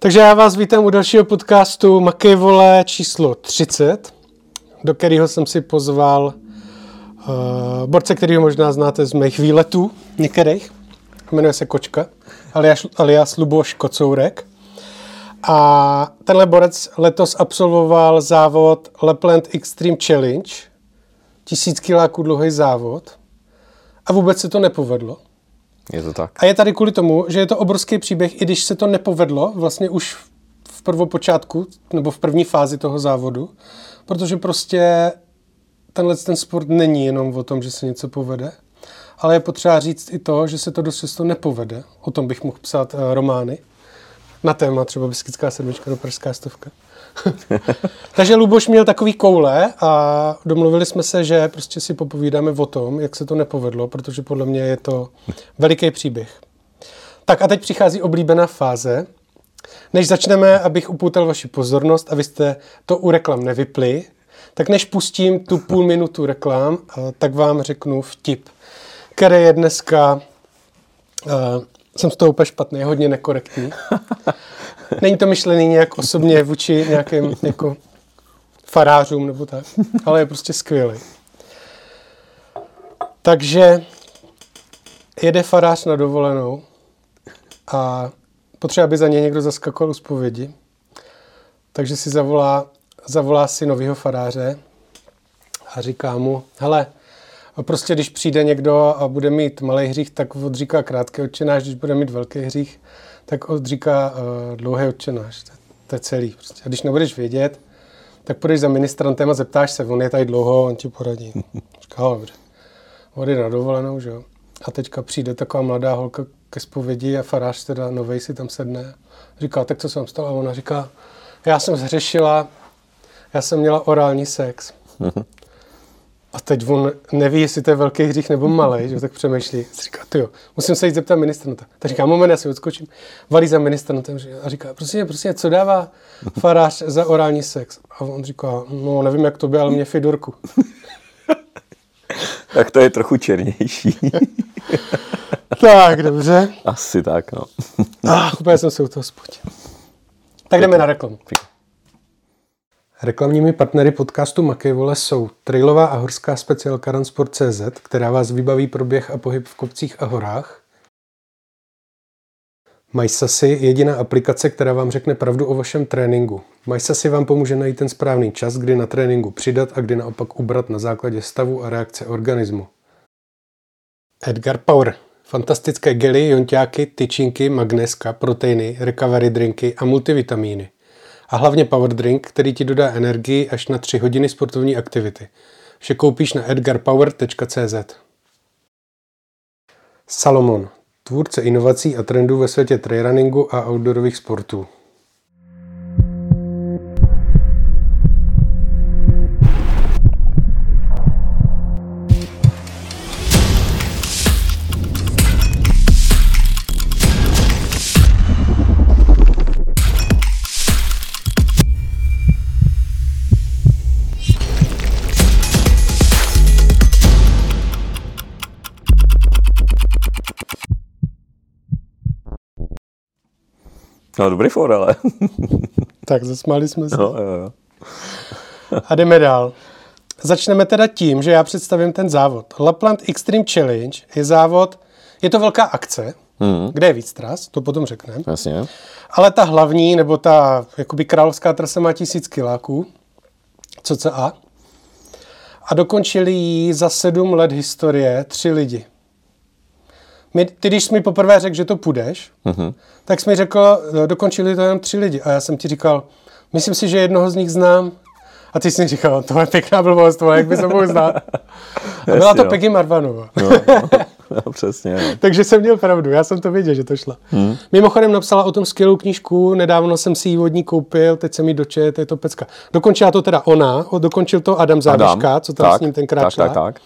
Takže já vás vítám u dalšího podcastu Makej vole číslo 30, do kterého jsem si pozval uh, borce, kterýho možná znáte z mých výletů některých. Jmenuje se Kočka, alias, alias Luboš Kocourek. A tenhle borec letos absolvoval závod Lapland Extreme Challenge, tisíc kiláků dlouhý závod. A vůbec se to nepovedlo. Je to tak. A je tady kvůli tomu, že je to obrovský příběh, i když se to nepovedlo, vlastně už v prvopočátku, nebo v první fázi toho závodu, protože prostě tenhle ten sport není jenom o tom, že se něco povede, ale je potřeba říct i to, že se to dost často nepovede. O tom bych mohl psát uh, romány na téma třeba Biskická sedmička do Pražská stovka. Takže Luboš měl takový koule a domluvili jsme se, že prostě si popovídáme o tom, jak se to nepovedlo, protože podle mě je to veliký příběh. Tak a teď přichází oblíbená fáze. Než začneme, abych upoutal vaši pozornost a vy jste to u reklam nevypli, tak než pustím tu půl minutu reklam, tak vám řeknu vtip, který je dneska, uh, jsem z toho úplně špatný, hodně nekorektní. Není to myšlený nějak osobně vůči nějakým jako farářům nebo tak, ale je prostě skvělý. Takže jede farář na dovolenou a potřeba, aby za něj někdo zaskakoval u zpovědi. Takže si zavolá, zavolá si novýho faráře a říká mu, hele, prostě když přijde někdo a bude mít malý hřích, tak odříká krátký odčenáš, když bude mít velký hřích, tak odříká uh, dlouhý odčenáš. To, to je celý. Prostě. A když nebudeš vědět, tak půjdeš za ministrantem a zeptáš se, on je tady dlouho, on ti poradí. Říká, dobře. Vody na dovolenou, že jo. A teďka přijde taková mladá holka ke zpovědi a farář teda novej si tam sedne. Říká, tak co jsem stalo? A ona říká, já jsem zřešila, já jsem měla orální sex. A teď on neví, jestli to je velký hřích nebo malý, že tak přemýšlí. Říká, ty jo, musím se jít zeptat ministranta. Tak říká, moment, já si odskočím. Valí za ministrantem a říká, prostě, prostě, co dává farář za orální sex? A on říká, no nevím, jak to by, ale mě fidurku. tak to je trochu černější. tak, dobře. Asi tak, no. ah, úplně jsem se u toho spotil. Tak jdeme na reklamu. Reklamními partnery podcastu Makejvole jsou trailová a horská speciálka Runsport.cz, která vás vybaví proběh a pohyb v kopcích a horách. MySasy jediná aplikace, která vám řekne pravdu o vašem tréninku. MySasy vám pomůže najít ten správný čas, kdy na tréninku přidat a kdy naopak ubrat na základě stavu a reakce organismu. Edgar Power. Fantastické gely, jonťáky, tyčinky, magneska, proteiny, recovery drinky a multivitamíny a hlavně power drink, který ti dodá energii až na 3 hodiny sportovní aktivity. Vše koupíš na edgarpower.cz. Salomon, tvůrce inovací a trendů ve světě trailrunningu a outdoorových sportů. No, dobrý for, ale. tak zasmáli jsme se. No, jo, jo. A jdeme dál. Začneme teda tím, že já představím ten závod. Lapland Extreme Challenge je závod, je to velká akce, mm. kde je víc tras, to potom řekneme. Jasně. Ale ta hlavní, nebo ta jakoby královská trasa má tisíc kiláků, CCA. A dokončili ji za sedm let historie tři lidi. My, ty, když jsi mi poprvé řekl, že to půjdeš, mm-hmm. tak jsi mi řekl, dokončili to jenom tři lidi. A já jsem ti říkal, myslím si, že jednoho z nich znám. A ty jsi mi říkal, to je pěkná blbost, jak by se mohl znát. A byla to Peggy Marvanova. No, no, no, přesně. No. Takže jsem měl pravdu, já jsem to věděl, že to šla. Hmm. Mimochodem napsala o tom skvělou knížku, nedávno jsem si ji od ní koupil, teď jsem ji dočet, je to pecka. Dokončila to teda ona, dokončil to Adam Záviška, Adam, co tam tak, s ním tenkrát tak, šla. Tak, tak.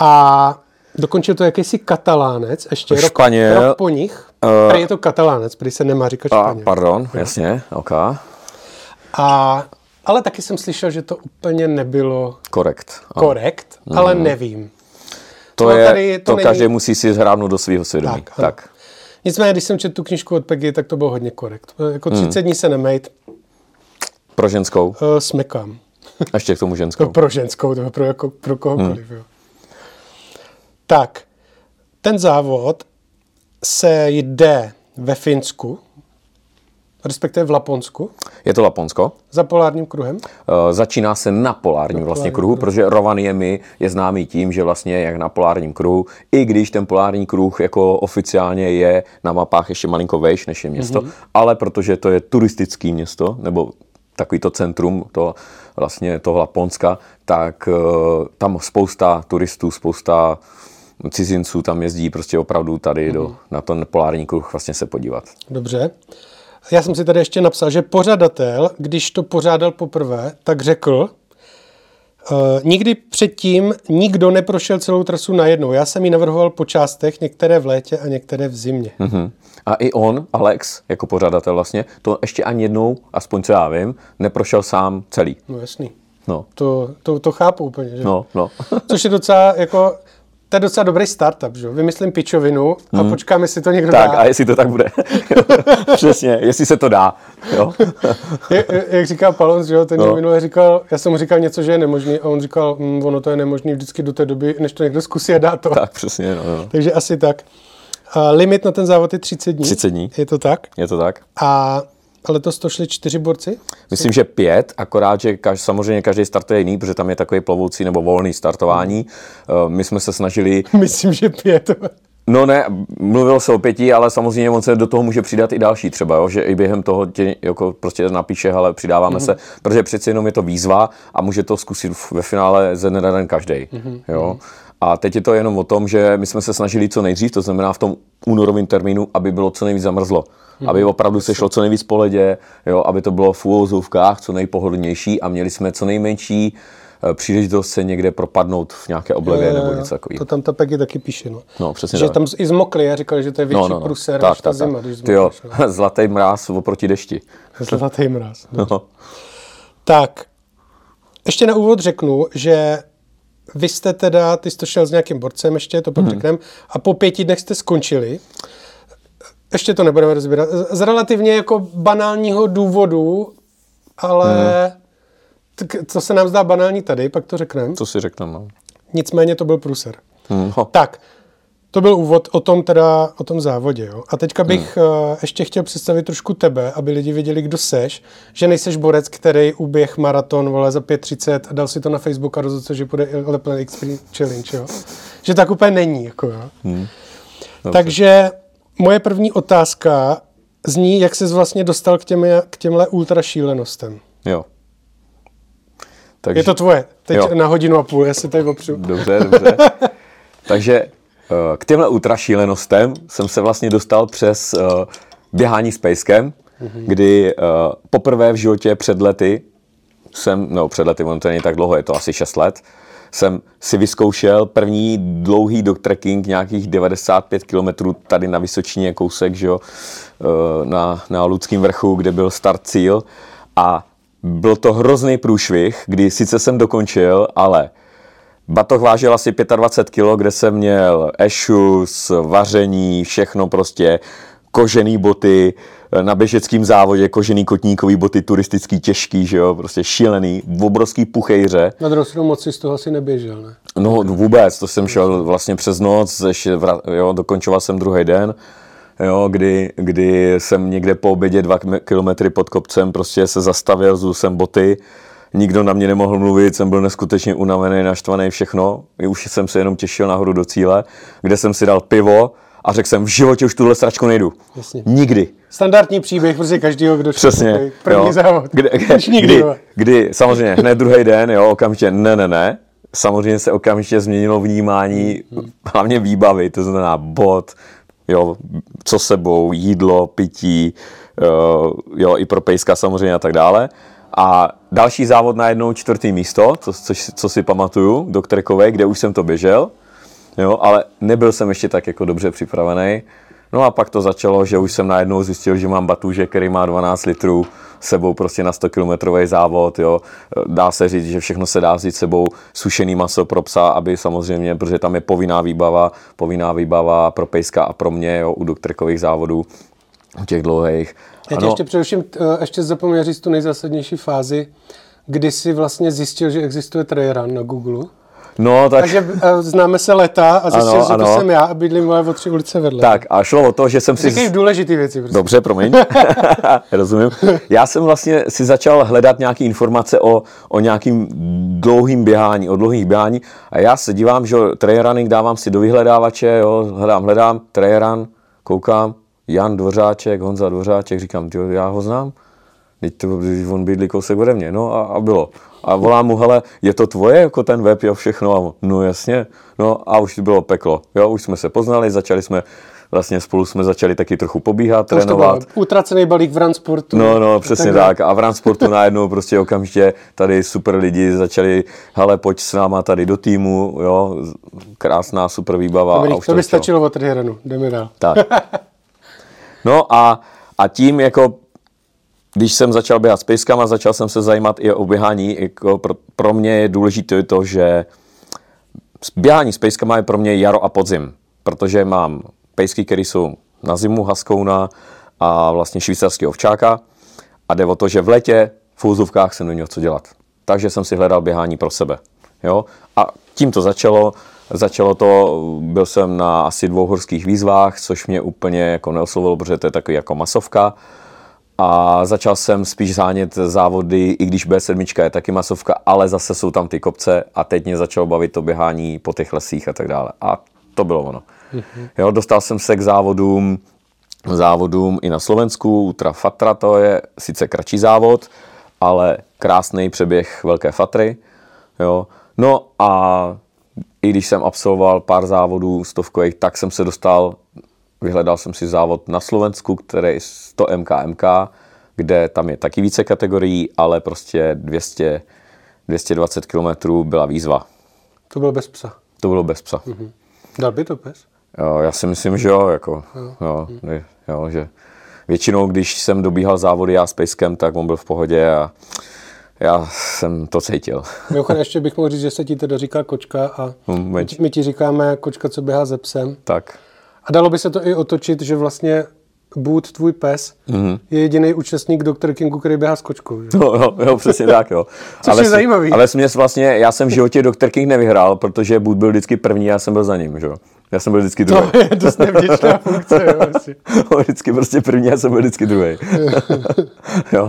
A Dokončil to jakýsi katalánec, ještě rok, Španěl, rok po nich. Uh, je to katalánec, prý se nemá říkat španěl. Pardon, no. jasně, ok. A, ale taky jsem slyšel, že to úplně nebylo korekt. Korekt, mm. ale nevím. To, to je, tady, to, to není... každý musí si zhrábnout do svého svědomí. Tak, tak. Nicméně, když jsem četl tu knižku od Peggy, tak to bylo hodně korekt. Jako Hmm. 30 dní se nemejt, Pro ženskou. uh, smekám. A ještě k tomu To ženskou. pro ženskou, to pro, jako, pro kohokoliv. Hmm. Jo. Tak, ten závod se jde ve Finsku, respektive v Laponsku, Je to Laponsko. za polárním kruhem. Eh, Začíná se na polárním vlastně polárním kruhu, protože Rovaniemi je známý tím, že vlastně jak na polárním kruhu, i když ten polární kruh jako oficiálně je na mapách ještě malinko vejš než je město, mm-hmm. ale protože to je turistický město, nebo takový to centrum to vlastně toho Laponska, tak eh, tam spousta turistů, spousta cizinců tam jezdí prostě opravdu tady do, na ten polární kruh vlastně se podívat. Dobře. Já jsem si tady ještě napsal, že pořadatel, když to pořádal poprvé, tak řekl, uh, nikdy předtím nikdo neprošel celou trasu najednou. Já jsem ji navrhoval po částech, některé v létě a některé v zimě. Mhm. A i on, Alex, jako pořadatel vlastně, to ještě ani jednou, aspoň co já vím, neprošel sám celý. No jasný. No, To, to, to chápu úplně. Že? no, no. Což je docela jako, to je docela dobrý startup, že? jo? Vymyslím pičovinu a počkáme, jestli to někdo tak dá. a jestli to tak bude. Přesně, jestli se to dá. Jo? Je, je- jak říká Palons, že jo, ten No. minule říkal, já jsem mu říkal něco, že je nemožný a on říkal, hm, ono to je nemožný vždycky do té doby, než to někdo zkusí a dá to. tak, přesně, no, no. Takže asi tak. A limit na ten závod je 30 dní. 30 dní. Je to tak. Je to tak? A letos to šli čtyři borci. Myslím, že pět, akorát, že kaž, samozřejmě každý startuje jiný, protože tam je takový plovoucí nebo volný startování. Eh, My jsme se snažili Myslím, že pět. No ne, mluvilo se o pěti, ale samozřejmě on se do toho může přidat i další třeba, jo? že i během toho tě jako prostě napíše, ale přidáváme mm-hmm. se, protože přeci jenom je to výzva a může to zkusit ve finále ze dne na den každý. Mm-hmm. Jo? A teď je to jenom o tom, že my jsme se snažili co nejdřív, to znamená v tom únorovém termínu, aby bylo co nejvíc zamrzlo. Mm-hmm. Aby opravdu se šlo co nejvíc po ledě, jo? aby to bylo v úvozovkách co nejpohodlnější a měli jsme co nejmenší eh, příležitost se někde propadnout v nějaké oblevě nebo něco takového. To tam ta Peggy taky píše. No. No, přesně že tak. tam i zmokli a říkali, že to je větší no, no, no. pruser než ta zima, když Ty jo. No. zlatý mráz oproti dešti. Zlatý mráz. No. No. Tak, ještě na úvod řeknu, že vy jste teda, ty jsi to šel s nějakým borcem ještě, to pak hmm. řekneme, a po pěti dnech jste skončili. Ještě to nebudeme rozbírat. Z- relativně jako banálního důvodu, ale hmm. co se nám zdá banální tady, pak to řekneme. Co si řekneme? No. Nicméně to byl pruser. Hm, ho. Tak, to byl úvod o tom teda, o tom závodě, jo. A teďka bych hmm. uh, ještě chtěl představit trošku tebe, aby lidi věděli, kdo seš, že nejseš borec, který uběh maraton, vole, za 5.30 a dal si to na Facebook a rozhodl se, že bude Lepen Experience Challenge, jo. Že tak úplně není, jako jo. Hmm. Takže moje první otázka zní, jak ses vlastně dostal k, těm, k těmhle ultra šílenostem. Jo. Takže, Je to tvoje, teď Jo. na hodinu a půl, já si tady opřu. Dobře, dobře. Takže k těmhle ultrašílenostem jsem se vlastně dostal přes eh, běhání s pejskem, kdy eh, poprvé v životě před lety jsem, no před lety, ono to není tak dlouho, je to asi 6 let, jsem si vyzkoušel první dlouhý dog trekking, nějakých 95 km tady na Vysočině kousek, že jo, eh, na, na Ludském vrchu, kde byl start cíl. A byl to hrozný průšvih, kdy sice jsem dokončil, ale Batoh vážil asi 25 kg, kde jsem měl ešus, vaření, všechno prostě, kožený boty, na běžeckém závodě kožený kotníkový boty, turistický těžký, že jo, prostě šílený, obrovský puchejře. Na druhou stranu moc si z toho asi neběžel, ne? No vůbec, to jsem šel vlastně přes noc, ještě jo, dokončoval jsem druhý den, jo, kdy, kdy jsem někde po obědě dva km- kilometry pod kopcem prostě se zastavil, zul jsem boty, nikdo na mě nemohl mluvit, jsem byl neskutečně unavený, naštvaný, všechno. Už jsem se jenom těšil nahoru do cíle, kde jsem si dal pivo a řekl jsem, v životě už tuhle sračku nejdu. Jasně. Nikdy. Standardní příběh prostě každého, kdo Přesně. první jo. závod. Kdy, kdy, vole. kdy, samozřejmě hned druhý den, jo, okamžitě ne, ne, ne. Samozřejmě se okamžitě změnilo vnímání, hlavně výbavy, to znamená bod, jo, co sebou, jídlo, pití, jo, jo, i pro pejska samozřejmě a tak dále. A další závod na jednou čtvrtý místo, co, což, co si pamatuju, do Krekové, kde už jsem to běžel, jo, ale nebyl jsem ještě tak jako dobře připravený. No a pak to začalo, že už jsem najednou zjistil, že mám batůže, který má 12 litrů sebou prostě na 100 kilometrový závod, jo. Dá se říct, že všechno se dá vzít sebou, sušený maso pro psa, aby samozřejmě, protože tam je povinná výbava, povinná výbava pro pejska a pro mě, jo, u doktorkových závodů, u těch dlouhých. Já tě ještě především, eh, ještě zapomněl říct tu nejzásadnější fázi, kdy jsi vlastně zjistil, že existuje trail na Google. No, tak... Takže uh, známe se leta a zjistil, ano, že ano. to jsem já a bydlím moje o tři ulice vedle. Tak a šlo o to, že jsem si... Říkej důležité věci. Prostě. Dobře, promiň. Rozumím. Já jsem vlastně si začal hledat nějaké informace o, o nějakým dlouhým běhání, o dlouhých běhání a já se dívám, že trail running dávám si do vyhledávače, jo, hledám, hledám, trail run, koukám, Jan Dvořáček, Honza Dvořáček, říkám, tyjo, já ho znám, teď to, on bydlí kousek ode mě, no a, a bylo. A volám mu, hele, je to tvoje, jako ten web, jo, všechno? A no jasně, no a už bylo peklo, jo, už jsme se poznali, začali jsme, vlastně spolu jsme začali taky trochu pobíhat, to trénovat. Utracený balík v Ransportu. No, no, přesně tak. tak. A v Ransportu najednou prostě okamžitě tady super lidi začali, hele, pojď s náma tady do týmu, jo, krásná super výbava. Dobrý, a už to by stačilo od jdeme dál. Tak. No a, a tím jako když jsem začal běhat s pejskama, začal jsem se zajímat i o běhání. Jako pro, pro mě je důležité to, že běhání s pejskama je pro mě jaro a podzim, protože mám pejsky, které jsou na zimu, haskouna a vlastně švýcarský ovčáka a jde o to, že v létě v úzovkách jsem neměl co dělat. Takže jsem si hledal běhání pro sebe. Jo? A tím to začalo. Začalo to, byl jsem na asi dvou horských výzvách, což mě úplně jako neoslovilo, protože to je takový jako masovka a začal jsem spíš zánět závody, i když B7 je taky masovka, ale zase jsou tam ty kopce a teď mě začalo bavit to běhání po těch lesích a tak dále. A to bylo ono. Jo, dostal jsem se k závodům, závodům i na Slovensku, Ultra Fatra, to je sice kratší závod, ale krásný přeběh Velké Fatry. Jo. No a i když jsem absolvoval pár závodů stovkových, tak jsem se dostal Vyhledal jsem si závod na Slovensku, který je 100 MKMK, kde tam je taky více kategorií, ale prostě 200, 220 km byla výzva. To bylo bez psa. To bylo bez psa. Mm-hmm. Dal by to pes? Jo, já si myslím, že jo, jako, jo. Jo, mm. jo, že většinou, když jsem dobíhal závody já s pejskem, tak on byl v pohodě a já jsem to cítil. Mimochodem ještě bych mohl říct, že se ti teda říká kočka a hmm, my, ti říkáme kočka, co běhá ze psem. Tak. A dalo by se to i otočit, že vlastně Boot, tvůj pes, mm-hmm. je jediný účastník Dr. Kingu, který běhá s kočkou. Že? No, jo, jo, přesně tak, jo. Což ale je zajímavý. Ale směs vlastně, já jsem v životě Dr. King nevyhrál, protože Boot byl vždycky první, já jsem byl za ním, že jo. Já jsem byl vždycky druhý. To je dost nevděčná funkce, jo, vždycky prostě první, já jsem byl vždycky druhý. jo.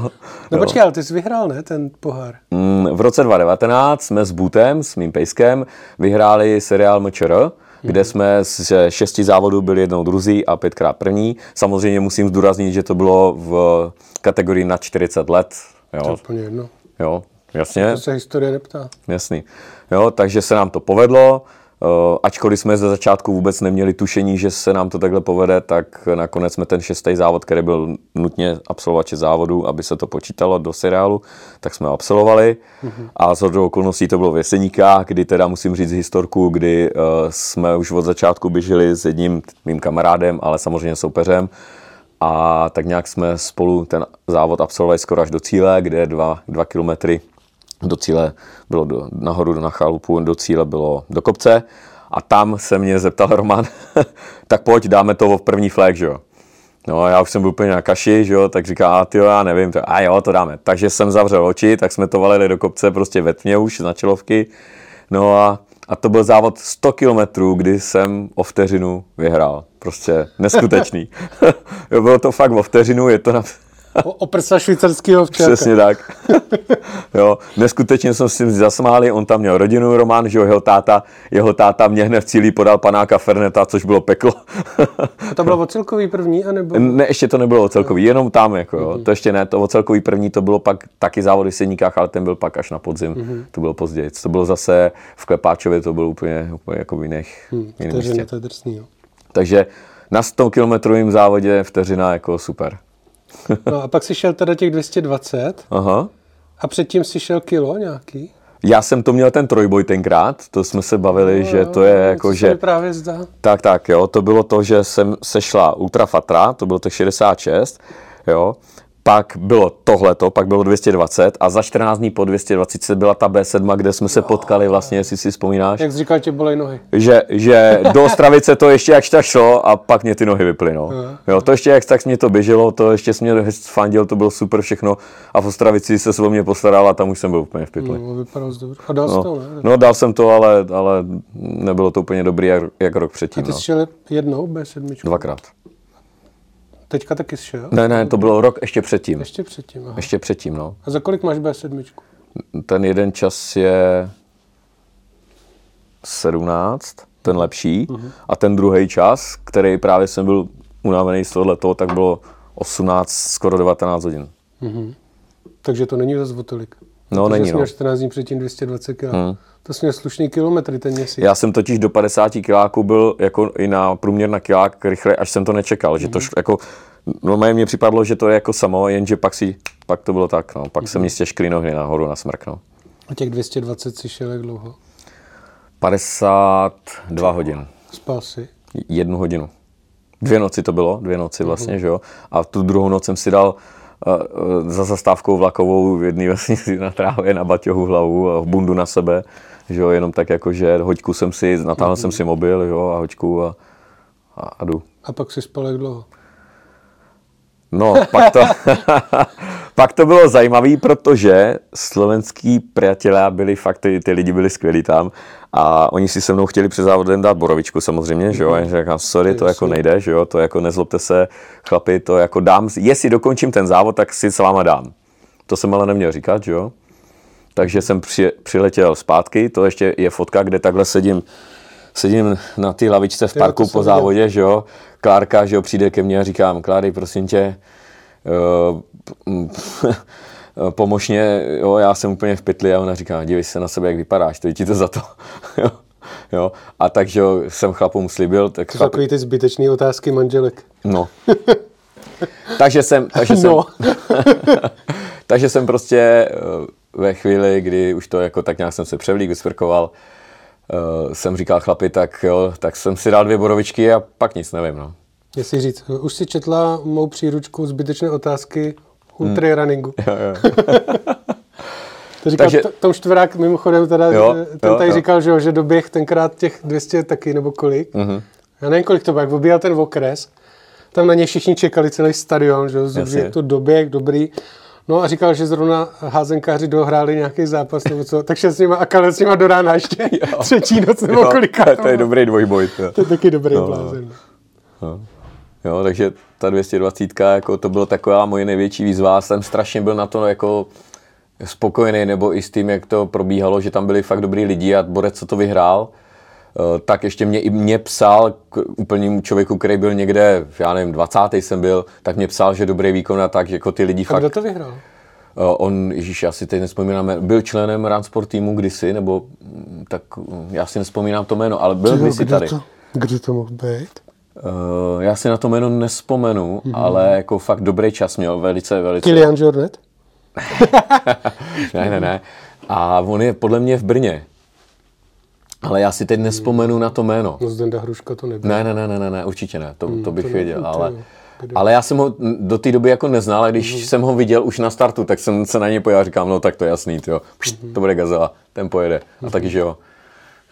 No jo. počkej, ale ty jsi vyhrál, ne, ten pohár? Mm, v roce 2019 jsme s Bootem, s mým pejskem, vyhráli seriál MČR, kde jsme z šesti závodů byli jednou druzí a pětkrát první. Samozřejmě musím zdůraznit, že to bylo v kategorii na 40 let. Jo. To je úplně jedno. Jo, jasně. To se historie neptá. Jasný. Jo, takže se nám to povedlo. Eh, ačkoliv jsme ze začátku vůbec neměli tušení, že se nám to takhle povede, tak nakonec jsme ten šestý závod, který byl nutně absolvovat závodu, aby se to počítalo do seriálu, tak jsme absolvovali. Mm-hmm. A z okolností to bylo v Jeseníkách, kdy teda musím říct historku, kdy uh, jsme už od začátku běželi s jedním mým kamarádem, ale samozřejmě soupeřem. A tak nějak jsme spolu ten závod absolvovali skoro až do cíle, kde dva, dva kilometry do cíle bylo do, nahoru na chalupu, do cíle bylo do kopce a tam se mě zeptal Roman, tak pojď, dáme to v první flag, že jo. No já už jsem byl úplně na kaši, že jo, tak říká, a ty já nevím, to, a jo, to dáme. Takže jsem zavřel oči, tak jsme to valili do kopce prostě ve tmě už na čelovky. No a, a to byl závod 100 kilometrů, kdy jsem o vteřinu vyhrál. Prostě neskutečný. jo, bylo to fakt o vteřinu, je to na, O, o prsa švýcarského včelka. Přesně tak. jo, neskutečně jsem si zasmáli, on tam měl rodinu, Román, že jeho táta, jeho táta mě hned v cíli podal panáka Ferneta, což bylo peklo. A to bylo ocelkový první, anebo? Ne, ještě to nebylo ocelkový, jenom tam, jako jo, mm-hmm. to ještě ne, to ocelkový první, to bylo pak taky závody v Seníkách, ale ten byl pak až na podzim, mm-hmm. to bylo později. To bylo zase v Klepáčově, to bylo úplně, úplně jako v jiných, hmm, vteřina, to je drsný, jo. Takže na 100 kilometrovém závodě vteřina jako super. No a pak si šel teda těch 220. Aha. A předtím si šel kilo nějaký? Já jsem to měl ten trojboj tenkrát, to jsme se bavili, že to je jako, že... právě zdá. Tak, tak, jo, to bylo to, že jsem sešla Ultra Fatra, to bylo těch 66, jo, pak bylo tohleto, pak bylo 220 a za 14 dní po 220 byla ta B7, kde jsme se potkali vlastně, jestli si vzpomínáš, Jak jsi říkal, tě bolej nohy. že, že do Ostravice to ještě jak tak šlo a pak mě ty nohy vyply, no. Jo, to ještě jak tak mě to běželo, to ještě mě fandil, to bylo super všechno a v Ostravici se se o mě postaral a tam už jsem byl úplně v pytli. No, vypadal jsi dobře. A dal jsi to, No, ne? no dal jsem to, ale, ale nebylo to úplně dobrý jak, jak rok předtím. Ty No. jsi šel jednou B7? Dvakrát. Teďka taky šel? Ne, ne, to bylo rok ještě předtím. Ještě předtím, aha. Ještě předtím, no. A za kolik máš B7? Ten jeden čas je 17, ten lepší, a ten druhý čas, který právě jsem byl unavený z tohoto, tak bylo 18, skoro 19 hodin. Takže to není zase o tolik. No, Protože není, no. měl 14 dní předtím 220 kg. To jsi měl slušný kilometry ten měsíc. Já jsem totiž do 50 kiláků byl jako i na průměr na kilák rychle, až jsem to nečekal, že to šlo, jako normálně mě připadlo, že to je jako samo, jenže pak si, pak to bylo tak, no, pak jsem mi stěžkli nohy nahoru na smrk, no. A těch 220 si šel jak dlouho? 52 hodin. Spal si? jednu hodinu. Dvě noci to bylo, dvě noci vlastně, že jo. A tu druhou noc jsem si dal za zastávkou vlakovou v jedné vesnici na trávě na baťohu hlavu a bundu na sebe, že jo, jenom tak jako, že hoďku jsem si, natáhl jsem si mobil, jo, a hoďku a, a, a jdu. A pak si spal jak dlouho? No, pak to, pak to bylo zajímavé, protože slovenský přátelé byli fakt, ty, ty lidi byli skvělí tam a oni si se mnou chtěli před závodem dát borovičku samozřejmě, že jo, a já říkám, sorry, to jako nejde, že jo, to jako nezlobte se, chlapi, to jako dám, jestli dokončím ten závod, tak si s váma dám. To jsem ale neměl říkat, že jo. Takže jsem při, přiletěl zpátky, to ještě je fotka, kde takhle sedím, sedím na té lavičce v parku po závodě, že jo. Klárka, že jo, přijde ke mně a říkám, Kláry, prosím tě, uh, pomož mě, jo, já jsem úplně v pytli a ona říká, dívej se na sebe, jak vypadáš, to je ti to za to. jo, jo. A takže jsem chlapům slíbil, tak To chlap, takový ty zbytečné otázky manželek. no. takže jsem, takže jsem, No. takže jsem prostě eh, ve chvíli, kdy už to jako tak nějak jsem se převlík, vysprkoval, jsem říkal chlapi, tak jo, tak jsem si dal dvě borovičky a pak nic nevím, no. Jestli říct, už si četla mou příručku zbytečné otázky ultra runningu. Jo, jo. To říkal Takže-. Tom Čtvrák, mimochodem teda, Jo, ten jo, tady jo. říkal, že, jo, že doběh tenkrát těch 200 taky, nebo kolik. Mhm. Mm-hmm. Já nevím, kolik to bylo, jak obíhal ten okres. Tam na ně všichni čekali celý stadion, že, že to doběh, dobrý. No a říkal, že zrovna házenkáři dohráli nějaký zápas nebo co, takže s nima a kalil s nima do rána ještě třetí noc nebo Jo, kolika. to, je- dobrý dvojboj. To. to je taky dobrý No, no, no. blázen. Jo, takže ta 220 jako to byla taková moje největší výzva. Jsem strašně byl na to jako spokojený, nebo i s tím, jak to probíhalo, že tam byli fakt dobrý lidi a borec, co to vyhrál, tak ještě mě i mě psal k úplnému člověku, který byl někde, já nevím, 20. jsem byl, tak mě psal, že dobrý výkon a tak, že jako ty lidi A fakt... kdo to vyhrál? Eh, On, Ježíš, já si teď nespomínám, byl členem Ransport týmu kdysi, nebo mm, tak mm, já si nespomínám to jméno, ale byl kdysi kdo tady. To, kdo to mohl být? Uh, já si na to jméno nespomenu, mm-hmm. ale jako fakt dobrý čas měl, velice, velice. Kilian Jornet? Ne, ne, ne. A on je podle mě v Brně. Ale já si teď nespomenu na to jméno. No Zdenda Hruška to nebyl. Ne, ne, ne, ne, ne, ne určitě ne, to, to bych to věděl, to ale, ale já jsem ho do té doby jako neznal, a když jsem ho viděl už na startu, tak jsem se na něj pojel a říkám, no tak to je jasný, jo. Pšt, to bude gazela, ten pojede. A taky, že jo.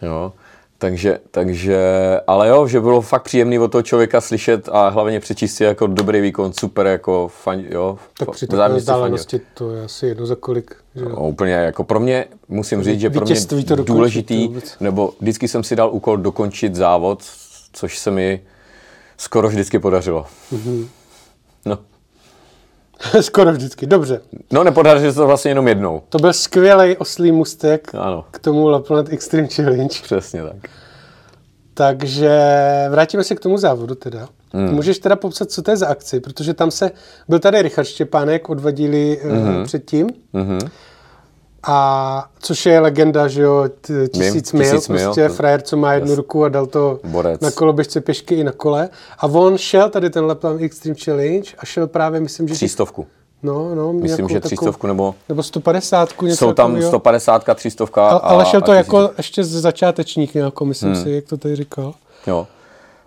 jo. Takže, takže, ale jo, že bylo fakt příjemný od toho člověka slyšet a hlavně přečíst si jako dobrý výkon, super, jako fan, jo. Tak při takové vzdálenosti to je asi jedno za kolik. Že? No, úplně jako pro mě, musím říct, že pro mě to dokončit, důležitý, nebo vždycky jsem si dal úkol dokončit závod, což se mi skoro vždycky podařilo. Mhm. Skoro vždycky. Dobře. no, nepodařilo se to vlastně jenom jednou. To byl skvělý oslý mustek Ano, k tomu Lapland Extreme Challenge. přesně tak. Takže vrátíme se k tomu závodu teda. Hmm. Můžeš teda popsat, co to je za akci, protože tam se, byl tady Richard Štěpánek, odvadili mm-hmm. předtím. Mm-hmm. A což je legenda, že jo, tisíc mil, tisíc mil, prostě to- frajer, co má jednu ruku a dal to Borec. na koloběžce pěšky i na kole. A on šel tady ten Lapland Extreme Challenge a šel právě, myslím, že Třístovku. No, no, Myslím, že takovou- 300 nebo... Nebo 150, něco Jsou tam takovýho. 150, 300 a, Ale, ale šel a to 1000. jako ještě z začátečník nějakou, myslím Hmm. si, jak to tady říkal. Jo.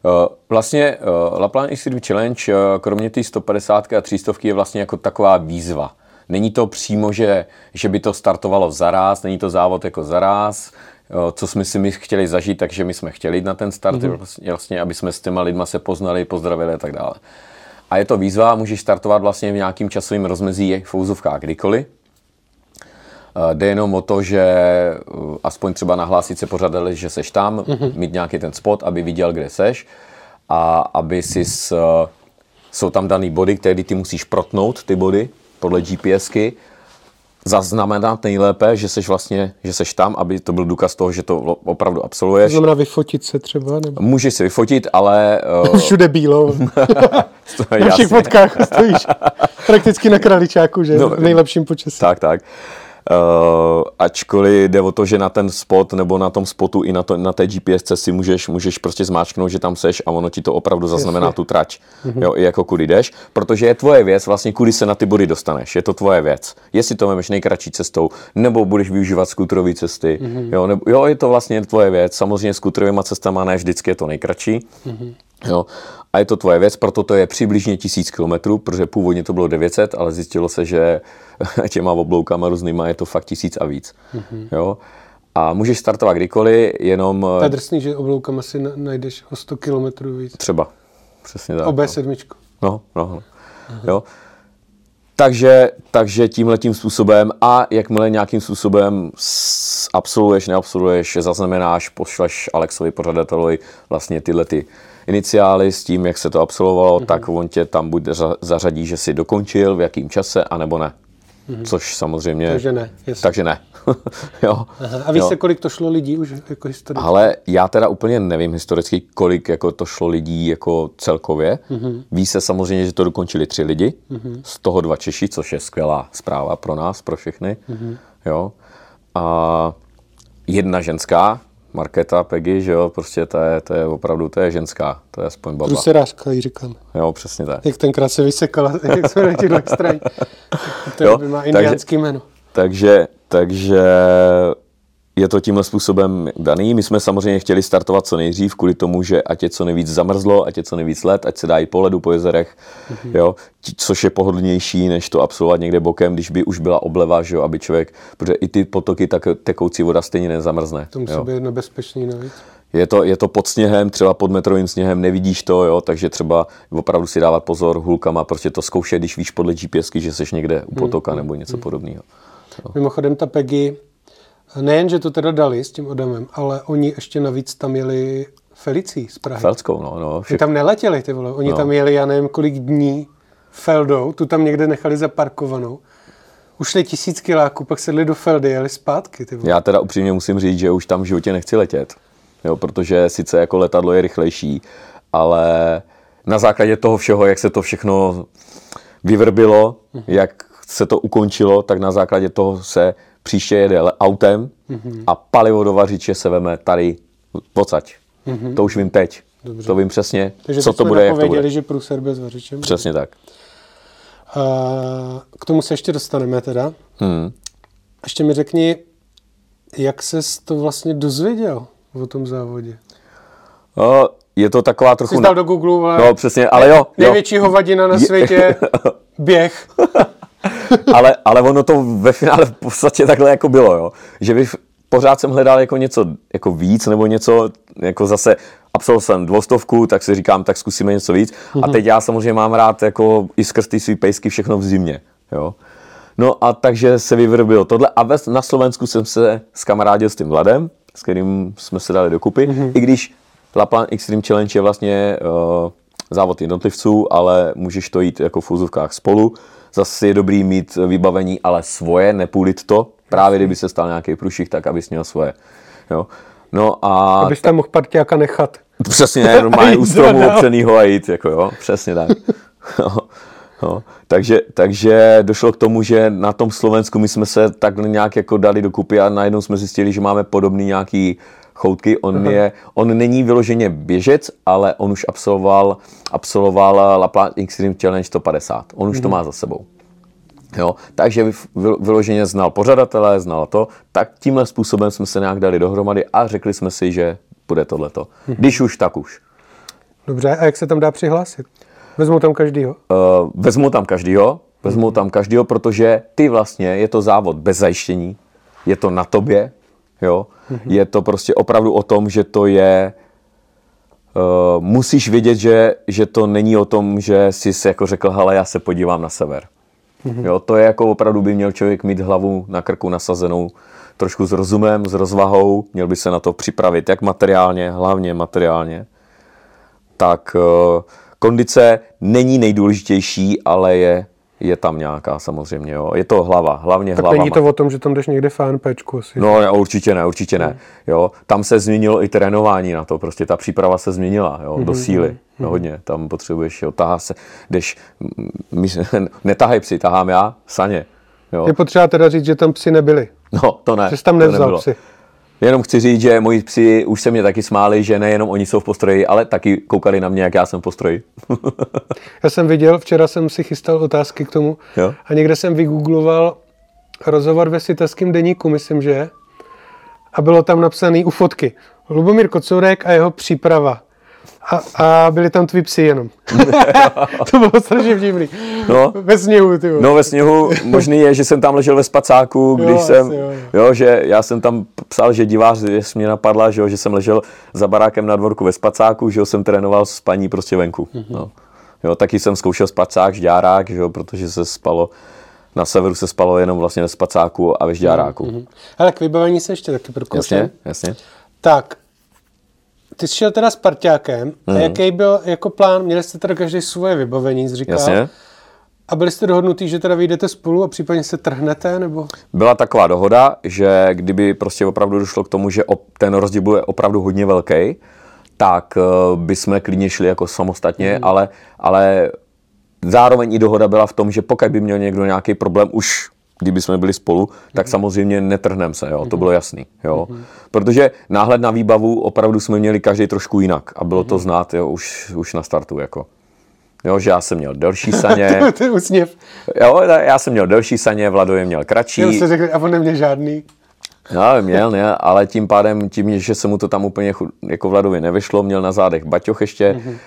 Eh, Vlastně uh, Lapland Extreme Challenge, eh, kromě té 150 a 300 je vlastně jako taková výzva. Není to přímo, že, že by to startovalo zaraz, není to závod jako zaraz, eh, co jsme si my chtěli zažít, takže my jsme chtěli jít na ten start, mm-hmm. vlastně, vlastně, aby jsme s těma lidma se poznali, pozdravili a tak dále. A je to výzva, můžeš startovat vlastně v nějakým časovým rozmezí v fouzovkách kdykoliv. Eh, Jde jenom o to, že eh, aspoň třeba nahlásit se pořadateli, že seš tam, mm-hmm. mít nějaký ten spot, aby viděl, kde seš a aby si s, eh, jsou tam daný body, které ty musíš protnout, ty body, podle GPSky, zaznamenat nejlépe, že seš vlastně, že seš tam, aby to byl důkaz toho, že to opravdu To absolvuješ. znamená vyfotit se třeba, nebo Můžeš si vyfotit, ale uh, všude bílo. to Na všech fotkách stojíš prakticky na kraličáku, že? No, v nejlepším počasí. Tak, tak. Uh, ačkoliv jde o to, že na ten spot nebo na tom spotu i na, to, na té GPS si můžeš, můžeš prostě zmáčknout, že tam seš a ono ti to opravdu zaznamená Jasně. tu trať, jo, i jako kudy jdeš, protože je tvoje věc vlastně, kudy se na ty body dostaneš, je to tvoje věc. Jestli to vemeš nejkratší cestou, nebo budeš využívat skuterové cesty, jo, nebo, jo, je to vlastně tvoje věc, samozřejmě skuterovými cestama ne vždycky je to nejkratší, Jo. A je to tvoje věc, proto to je přibližně 1000 km, protože původně to bylo 900, ale zjistilo se, že těma obloukama různýma je to fakt tisíc a víc. Mm-hmm. Jo. A můžeš startovat kdykoliv, jenom To je eh, drsný, že obloukama si na- najdeš o 100 km víc. třeba. Přesně tak. O no. B7. No, no, no. Jo. Takže, takže tímhle tím způsobem a jakmile nějakým způsobem absolvuješ, neabsolvuješ, zaznamenáš, pošleš Alexovi pořadatelovi vlastně tyhle ty iniciály s tím, jak se to absolvovalo, mm-hmm. tak on tě tam buď za- zařadí, že si dokončil, v jakým čase, anebo ne. Mm-hmm. Což samozřejmě... Takže ne, jasně. Takže ne. jo. Aha. A víš jo. se, kolik to šlo lidí už jako historicky? Ale já teda úplně nevím historicky, kolik jako to šlo lidí jako celkově. Mhm. Mm-hmm. Ví se samozřejmě, že to dokončili tři lidi, mm-hmm. z toho dva Češi, což je skvělá zpráva pro nás, pro všechny. Mhm. Mm-hmm. Jo. A jedna ženská, Markéta Peggy, že jo, prostě to je, to je opravdu, to je ženská, to je aspoň baba. Ruserářka, jí říkám. Jo, přesně tak. Jak tenkrát se vysekala, jak jsme na těchto straně. To Jo, má takže- indiánský jméno. Takže, takže je to tímhle způsobem daný. My jsme samozřejmě chtěli startovat co nejdřív, kvůli tomu, že ať je co nejvíc zamrzlo, ať je co nejvíc let, ať se dá i po ledu, po jezerech, mm-hmm. jo, což je pohodlnější, než to absolvovat někde bokem, když by už byla obleva, že jo, aby člověk, protože i ty potoky, tak tekoucí voda stejně nezamrzne. To musí jo. být nebezpečný navíc. Je to, je to pod sněhem, třeba pod metrovým sněhem, nevidíš to, jo, takže třeba opravdu si dávat pozor hulkama, prostě to zkoušet, když víš podle GPSky, že jsi někde u potoka nebo něco podobného. Mimochodem ta Peggy, nejen, že to teda dali s tím Odemem, ale oni ještě navíc tam jeli Felicí z Prahy. Felskou, no, no, Oni všechno. tam neletěli, ty vole. Oni No. tam jeli, já nevím, kolik dní Feldou, tu tam někde nechali zaparkovanou. Ušli tisíc kiláků, pak sedli do Feldy, jeli zpátky, ty vole. Já teda upřímně musím říct, že už tam v životě nechci letět. Jo, protože sice jako letadlo je rychlejší, ale na základě toho všeho, jak se to všechno vyvrbilo, mm-hmm. jak se to ukončilo, tak na základě toho se příště jede autem mm-hmm. a palivo do vařiče se veme tady pocať. Mm-hmm. To už vím teď. Dobře. To vím přesně, Takže co to bude, jak to bude. že průser bez vařičem. Přesně tak. A k tomu se ještě dostaneme teda. Hmm. Ještě mi řekni, jak ses to vlastně dozvěděl o tom závodě? No, je to taková trochu... Jsi dal do Google, ale No, přesně, ale jo. jo. největší hovadina na Je- světě, běh. ale, ale ono to ve finále v podstatě takhle jako bylo, jo. Že bych pořád jsem hledal jako něco jako víc, nebo něco, jako zase absolvoval jsem dvoustovku, tak si říkám, tak zkusíme něco víc. Mm-hmm. A teď já samozřejmě mám rád jako i skrz ty svý pejsky všechno v zimě, jo. No a takže se vyvrbilo tohle a ve, na Slovensku jsem se skamarádil s tím Vladem, s kterým jsme se dali dokupy, mm-hmm. i když Lapland Extreme Challenge je vlastně uh, závod jednotlivců, ale můžeš to jít jako v úzovkách spolu. Zase je dobrý mít vybavení, ale svoje, nepůlit to. Právě kdyby se stal nějaký průšvih, tak abys měl svoje. Jo. No a Abys tam mohl parťáka nechat. Přesně, ne, normálně u stromu opřenýho a jít, jako jo, přesně tak. No, no. Takže, takže došlo k tomu, že na tom Slovensku my jsme se takhle nějak jako dali dokupy a najednou jsme zjistili, že máme podobný nějaký choutky. On, je, on není vyloženě běžec, ale on už absolvoval, absolvoval Lapland Extreme Challenge 150. On už to má za sebou. Jo, takže vy- vyloženě znal pořadatele, znal to, tak tímhle způsobem jsme se nějak dali dohromady a řekli jsme si, že bude tohleto. Když už, tak už. Dobře, a jak se tam dá přihlásit? Vezmu tam každýho. Uh, vezmu tam každýho, vezmu tam každýho, protože ty vlastně, je to závod bez zajištění, je to na tobě, jo, je to prostě opravdu o tom, že to je, uh, musíš vědět, že, že to není o tom, že jsi si jako řekl, hele, já se podívám na sever. Jo, to je jako opravdu by měl člověk mít hlavu na krku nasazenou trošku s rozumem, s rozvahou, měl by se na to připravit, jak materiálně, hlavně materiálně. Tak uh, kondice není nejdůležitější, ale je, je tam nějaká samozřejmě. Jo. Je to hlava, hlavně Tak hlava. není to o tom, že tam jdeš někde FNPčku asi. No ne, určitě ne, určitě ne. Jo. Tam se změnilo i trénování na to, prostě ta příprava se změnila jo, do síly. No, hodně, tam potřebuješ, jo, tahá se, jdeš, mm, my, netahaj psy, tahám já, saně. Jo. Je potřeba teda říct, že tam psi nebyli. No, to ne. Že jsi tam to nevzal nebylo. psy. Jenom chci říct, že moji psi už se mě taky smáli, že nejenom oni jsou v postroji, ale taky koukali na mě, jak já jsem v postroji. Já jsem viděl, včera jsem si chystal otázky k tomu Jo. a někde jsem vygoogloval rozhovor ve světelském deníku, myslím, že. A bylo tam napsaný u fotky Lubomír Kocourek a jeho příprava. A, a byli tam tví psi jenom. to bylo strašně vtipný. No. Ve sněhu, ty. No ve sněhu možný je, že jsem tam ležel ve spacáku, když Jo, jsem, asi jo, jo, že já jsem tam psal, že divář, že mě napadla, že, jo, že jsem ležel za barákem na dvorku ve spacáku, že jo, jsem trénoval s paní prostě venku. Mhm. No. Jo, taky jsem zkoušel spacák, žďárák, že jo, protože se spalo, na severu se spalo jenom vlastně ve spacáku a ve žďáráku. Ale k vybavení se ještě taky prokouším. Jasně, jasně. Tak, ty jsi šel teda s parťákem Mhm. a jaký byl jako plán? Měli jste teda každý svoje vybavení, jsi říkal. Jasně. A byli jste dohodnutí, že teda vyjdete spolu a případně se trhnete, nebo? Byla taková dohoda, že kdyby prostě opravdu došlo k tomu, že ten rozdíl bude opravdu hodně velký, tak uh, bychom klidně šli jako samostatně, Mhm. ale, ale zároveň i dohoda byla v tom, že pokud by měl někdo nějaký problém už kdyby jsme byli spolu, tak samozřejmě netrhneme se, jo, to bylo jasný, jo. Protože náhled na výbavu opravdu jsme měli každý trošku jinak a bylo to znát, jo, už, už na startu, jako. Jo, že já jsem měl delší saně, to je úsměv. jo, já jsem měl delší saně, Vlado je měl kratší. Měl jste řekli, a on neměl žádný. No, měl, ne, ale tím pádem, tím, že se mu to tam úplně jako Vladovi nevyšlo, měl na zádech baťoch ještě. Mhm.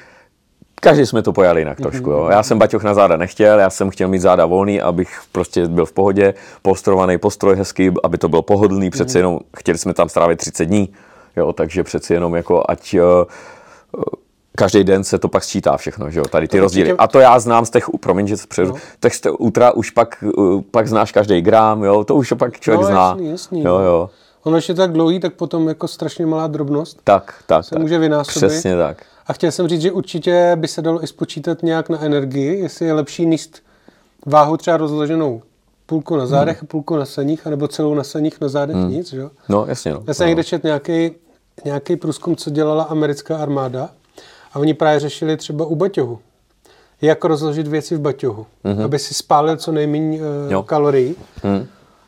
Každý jsme to pojali jinak trošku. Jo. Já jsem baťoch na záda nechtěl, já jsem chtěl mít záda volný, abych prostě byl v pohodě, postrovaný postroj hezký, aby to bylo pohodlný, přece jenom chtěli jsme tam strávit 30 dní, jo, takže přeci jenom jako ať uh, každý den se to pak sčítá všechno, že jo, tady ty To rozdíly. určitě- A to já znám z těch, promiň, že přeru, No. tak z toho útra už pak, uh, pak znáš každý gram, jo, to už pak člověk No, zná. jasný, jasný, jo, no. Ono ještě tak dlouhý, tak potom jako strašně malá drobnost. Tak, tak. Se tak. může vynásobit. Přesně tak. A chtěl jsem říct, že určitě by se dalo i spočítat nějak na energii, jestli je lepší níst váhu třeba rozloženou půlku na zádech a půlku na saních, anebo celou na saních na zádech nic, že jo? No, jasně. No. Já jsem někde četl nějaký, nějaký průzkum, co dělala americká armáda a oni právě řešili třeba u baťohu. Jak rozložit věci v baťohu, mm-hmm. aby si spálil co nejméně uh, Jo. kalorií. Hm.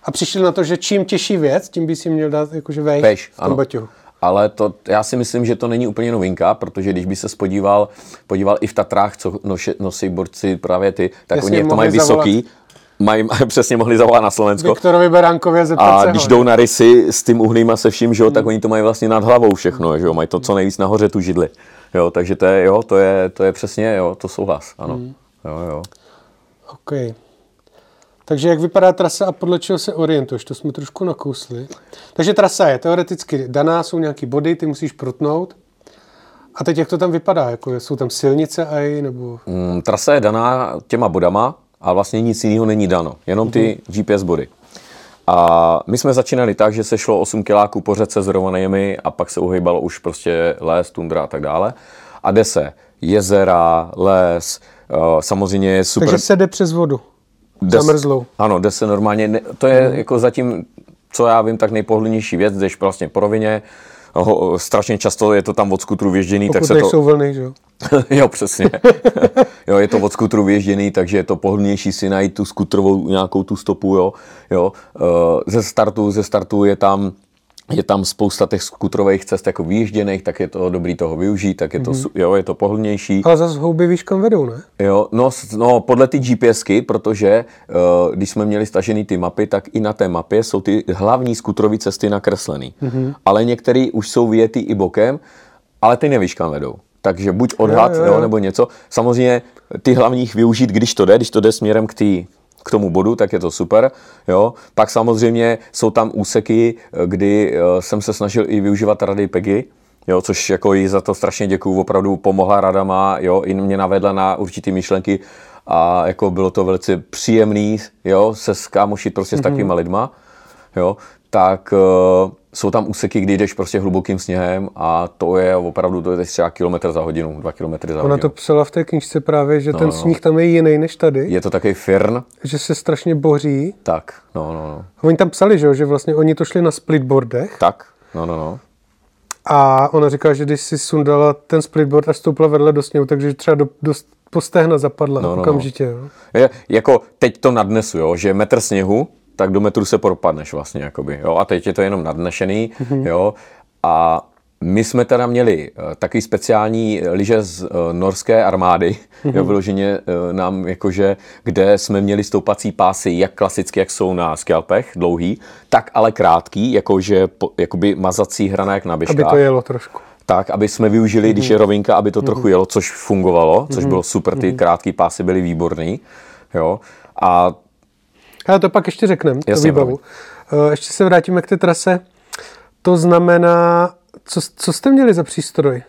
A přišli na to, že čím těžší věc, tím by si měl dát jakože vejš, Vejš, v tom ano. baťohu. Ale to, já si myslím, že to není úplně novinka, protože když by se podíval, podíval i v Tatrách, co noši, nosí borci právě ty, tak Jasně, oni jak to mají vysoký, mají, přesně mohli zavolat na Slovensko. Viktorovi Beránkově zeptat A se když ho, jdou na rysy s tím uhlím a se vším, že jo, tak oni to mají vlastně nad hlavou všechno, že jo, mají to co nejvíc nahoře tu židli. Jo, takže to je, jo, to je, to je přesně, jo, to souhlas, ano. Jo, jo. OK. Takže jak vypadá trasa a podle čeho se orientuješ? To jsme trošku nakousli. Takže trasa je teoreticky daná, jsou nějaký body, ty musíš protnout. A teď jak to tam vypadá? Jako, jsou tam silnice aj, nebo... Mm, trasa je daná těma bodama a vlastně nic jiného není dano, jenom ty GPS body. A my jsme začínali tak, že se šlo 8 kiláků po řece s rovanými a pak se uhejbalo už prostě les, tundra a tak dále. A jde se jezera, les, eh, samozřejmě je super. Takže se jde přes vodu. Jde zamrzlou. Ano, jde se normálně, ne, to je jako zatím, co já vím, tak nejpohodlnější věc, jdeš vlastně po rovině, ho, strašně často je to tam od skutru věžděný, tak Pokud se to... nejsou vlny, že jo? jo, přesně. jo, je to od skutru vyježděný, takže je to pohodlnější si najít tu skutrovou nějakou tu stopu, jo. jo. Eh, Ze startu, ze startu je tam je tam spousta těch skutrových cest jako vyjížděných, tak je to dobrý toho využít, tak je to, mm-hmm. jo, je to pohodlnější. Ale zase houby víš, kam vedou, ne? Jo, no, no podle ty GPSky, protože uh, když jsme měli stažený ty mapy, tak i na té mapě jsou ty hlavní skutrové cesty nakreslený. Mm-hmm. Ale některé už jsou vyjetý i bokem, ale ty nevíš, kam vedou. Takže buď odhad, Jo, jo, jo, jo, nebo něco. Samozřejmě ty hlavních využít, když to jde, když to jde směrem k tý, k tomu bodu, tak je to super. Jo. Pak samozřejmě jsou tam úseky, eh, kdy eh, jsem se snažil i využívat rady PEGI, Jo, což jako jí za to strašně děkuju, opravdu pomohla radama, jo, i mě navedla na určitý myšlenky a jako bylo to velice příjemný, jo, se skámošit prostě s takovýma lidma, jo, tak uh, jsou tam úseky, kdy jdeš prostě hlubokým sněhem a to je opravdu, to je třeba kilometr za hodinu, dva kilometry za Ona hodinu. to psala v té knižce právě, že ten no. sníh tam je jiný než tady, Je to takový firn, že se strašně boří. tak, no, no, no, Oni tam psali, že, jo, že vlastně oni to šli na splitboardech tak, no, no, no. a ona říkala, že když si sundala ten splitboard a stoupla vedle do sněhu, takže třeba do, do po stehna zapadla No, no, no. okamžitě. Jo. Je, jako teď to nadnesu, jo, že metr sněhu, tak do metru se propadneš vlastně, jakoby, jo, a teď je to jenom nadnešený, Mhm. jo, a my jsme teda měli uh, takový speciální lyže z uh, norské armády, Mhm. jo, vyloženě uh, nám jakože, kde jsme měli stoupací pásy, jak klasicky, jak jsou na skalpech, dlouhý, tak ale krátký, jakože jakoby mazací hraná jak na Aby běžkách to jelo trošku. tak, aby jsme využili, když je rovinka, aby to trochu jelo, což fungovalo, což bylo super, ty krátký pásy byly výborný, jo. A Ale to pak ještě řekneme, to výbavu. Eh, Ještě se vrátíme k té trase. To znamená, co, co jste měli za přístroj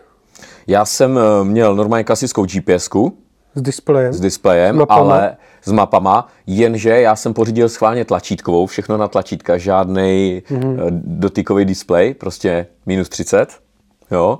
já jsem eh, měl normálně klasickou GPSku s displejem? s displejem, S mapama. ale s mapama, jenže já jsem pořídil schválně tlačítkovou, všechno na tlačítka, žádný mm-hmm. dotykový displej, prostě minus 30, jo.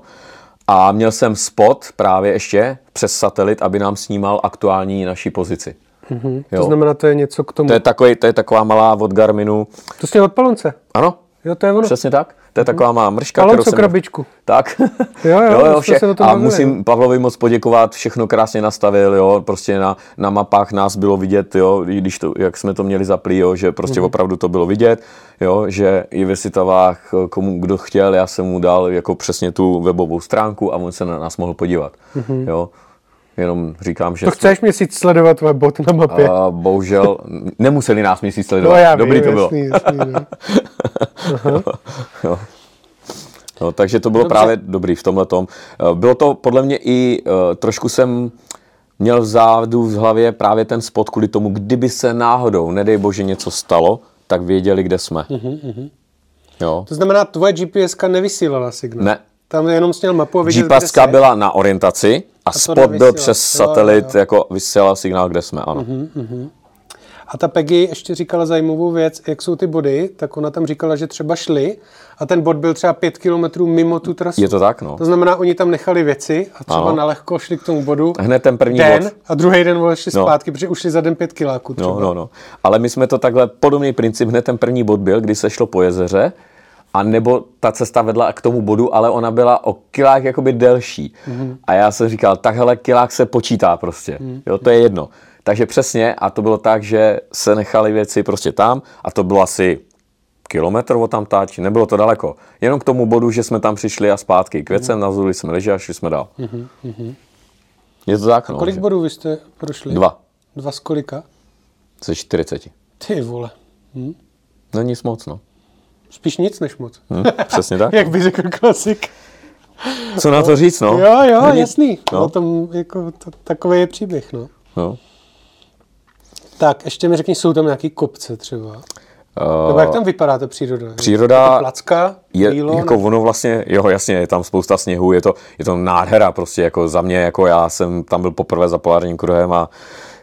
A měl jsem spot právě ještě přes satelit, aby nám snímal aktuální naší pozici. Mm-hmm. To znamená, to je něco k tomu. To je, takový, to je taková malá od Garminu. To měl od Palonce. Ano, Jo, to je ono. přesně tak. To je taková má mrška, Palonco jsem... krabičku. Tak. Jo, jo, jo, už jsme se o tom A bavili, musím jo. Pavlovi moc poděkovat, všechno krásně nastavil, jo, prostě na, na mapách nás bylo vidět, jo, když to, jak jsme to měli zaplý, jo, že prostě Mhm. opravdu to bylo vidět, jo, že i ve Sitavách, komu kdo chtěl, já jsem mu dal jako přesně tu webovou stránku a on se na nás mohl podívat, jo. Jenom říkám, že. To chceš měsíc sledovat tvoje bot na mapě? a bohužel nemuseli nás měsíc no sledovat. já Dobrý vím, to bylo. jasný, jasný, no. Jo. No, takže to bylo Dobře. právě dobrý v tomhle tom. Bylo to podle mě i uh, trošku jsem měl vzadu v hlavě právě ten spot kvůli tomu, kdyby se náhodou, nedej bože, něco stalo, tak věděli, kde jsme. Mhm, Jo. To znamená, tvoje GPSka nevysílala signál. Ne. Tam jenom směl mapu a jsi. byla na orientaci a, spot byl přes Jo, satelit, jo. Jako vysílal signál, kde jsme, ano. A ta Peggy ještě říkala zajímavou věc, jak jsou ty body, tak ona tam říkala, že třeba šli a ten bod byl třeba pět kilometrů mimo tu trasu. Je to tak, no. To znamená, oni tam nechali věci a třeba Ano. na lehko šli k tomu bodu Hned ten první den bod. a druhý den šli No. zpátky, protože ušli za den pět kiláků třeba. No, no, no. Ale my jsme to takhle, podobný princip, hned ten první bod byl, kdy se šlo po jezeře, a nebo ta cesta vedla k tomu bodu, ale ona byla o kilák jakoby delší. Mm-hmm. A já jsem říkal, takhle kilák se počítá prostě. Mm-hmm. Jo, to je jedno. Takže přesně, a to bylo tak, že se nechali věci prostě tam a to bylo asi kilometr od tam tať, nebylo to daleko. Jenom k tomu bodu, že jsme tam přišli a zpátky k věcem, mm-hmm. nazuli jsme leži a šli jsme dál. Mm-hmm. Je to tak, no. Kolik že- bodů vy jste prošli? Dva. Dva z kolika? Ze 40. Ty vole. No nic moc, no. Spíš nic než moc. Hm, přesně tak. Jak by řekl klasik. Co na to říct, no? Jo, jo, Není- jasný. No. O tom, jako, to, takový je příběh, no. No. Tak, ještě mi řekni, jsou tam nějaký kopce třeba? Uh, Nebo jak tam vypadá ta příroda? příroda Je placka, je, bílo, jako ne? ono vlastně, jo jasně, je tam spousta sněhu, je to, je to nádhera prostě, jako za mě, jako já jsem tam byl poprvé za polárním kruhem a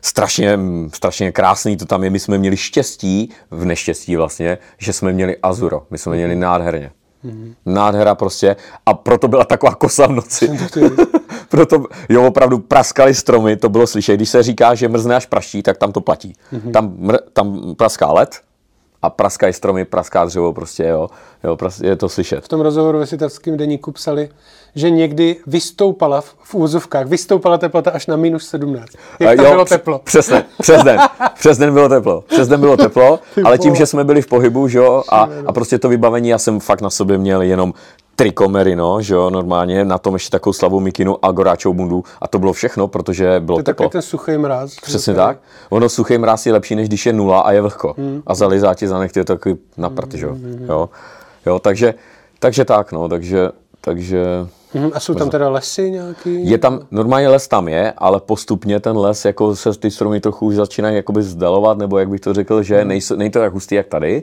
strašně, strašně krásný to tam je, my jsme měli štěstí, v neštěstí vlastně, že jsme měli azuro, my jsme měli nádherně. Mhm. Nádhera prostě a proto byla taková kosa v noci. proto, jo, opravdu praskaly stromy, to bylo slyšet. Když se říká, že mrzne až praští, tak tam to platí. Mhm. Tam, mr, tam praská led a praskají stromy, praská dřevo, prostě jo, jo prostě je to slyšet. V tom rozhovoru ve světovském deníku psali, že někdy vystoupala v, v úzovkách, vystoupala teplota až na minus 17. Jak tam jo, bylo teplo. Přesně, přes den. Přes den bylo teplo. Přes den bylo teplo, ale tím, že jsme byli v pohybu, že jo, a, a prostě to vybavení, já jsem fakt na sobě měl jenom triko Merino, že jo, normálně, na tom ještě takovou slavou mikinu a goráčou bundu a to bylo všechno, protože bylo To je teplo. takový ten suchý mráz. Přesně tak. Ono suchý mráz je lepší, než když je nula a je vlhko. Hmm. A zalizá ti za nechty je to takový na prty, že jo. jo. Jo, takže, takže tak, no, takže, takže A jsou tam teda lesy nějaký? je tam, normálně les tam je, ale postupně ten les, jako se ty stromy trochu už začínají jakoby zdalovat, nebo jak bych to řekl, že nejsou, není to tak hustý jak tady,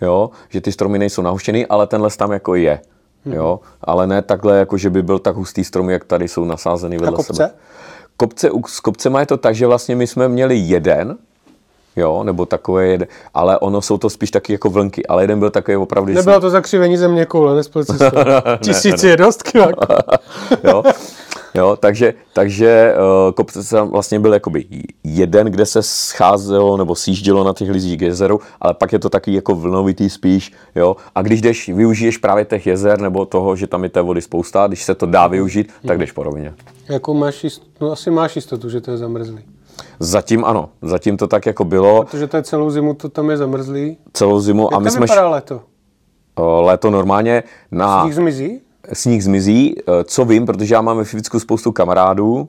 jo, že ty stromy nejsou nahuštěný, ale ten les tam jako je. Jo, ale ne takhle, jako že by byl tak hustý strom, jak tady jsou nasázeny vedle kopce? sebe. Kopce, u- s kopcema je to tak, že vlastně my jsme měli jeden, jo, nebo takové jeden, ale ono jsou to spíš taky jako vlnky, ale jeden byl takový opravdu, Nebylo to zakřivení země koule, nespletl si. Tisíc je dost kilák. jo. Jo, takže, takže uh, kopce tam vlastně byl jakoby jeden, kde se scházelo nebo sjíždělo na těch lizích k jezeru, ale pak je to taky jako vlnovitý spíš, jo. A když jdeš, využiješ právě těch jezer nebo toho, že tam je té vody spousta, když se to dá využít, tak jdeš po rovině. Jako máš jistotu, no asi máš jistotu, že to je zamrzlý. Zatím ano, zatím to tak jako bylo Protože to je celou zimu, to tam je zamrzlý. celou zimu Jak a my jsme vypadá léto? léto normálně na... Sníh zmizí? sníh zmizí, eh, co vím, protože já mám ve Fivicku spoustu kamarádů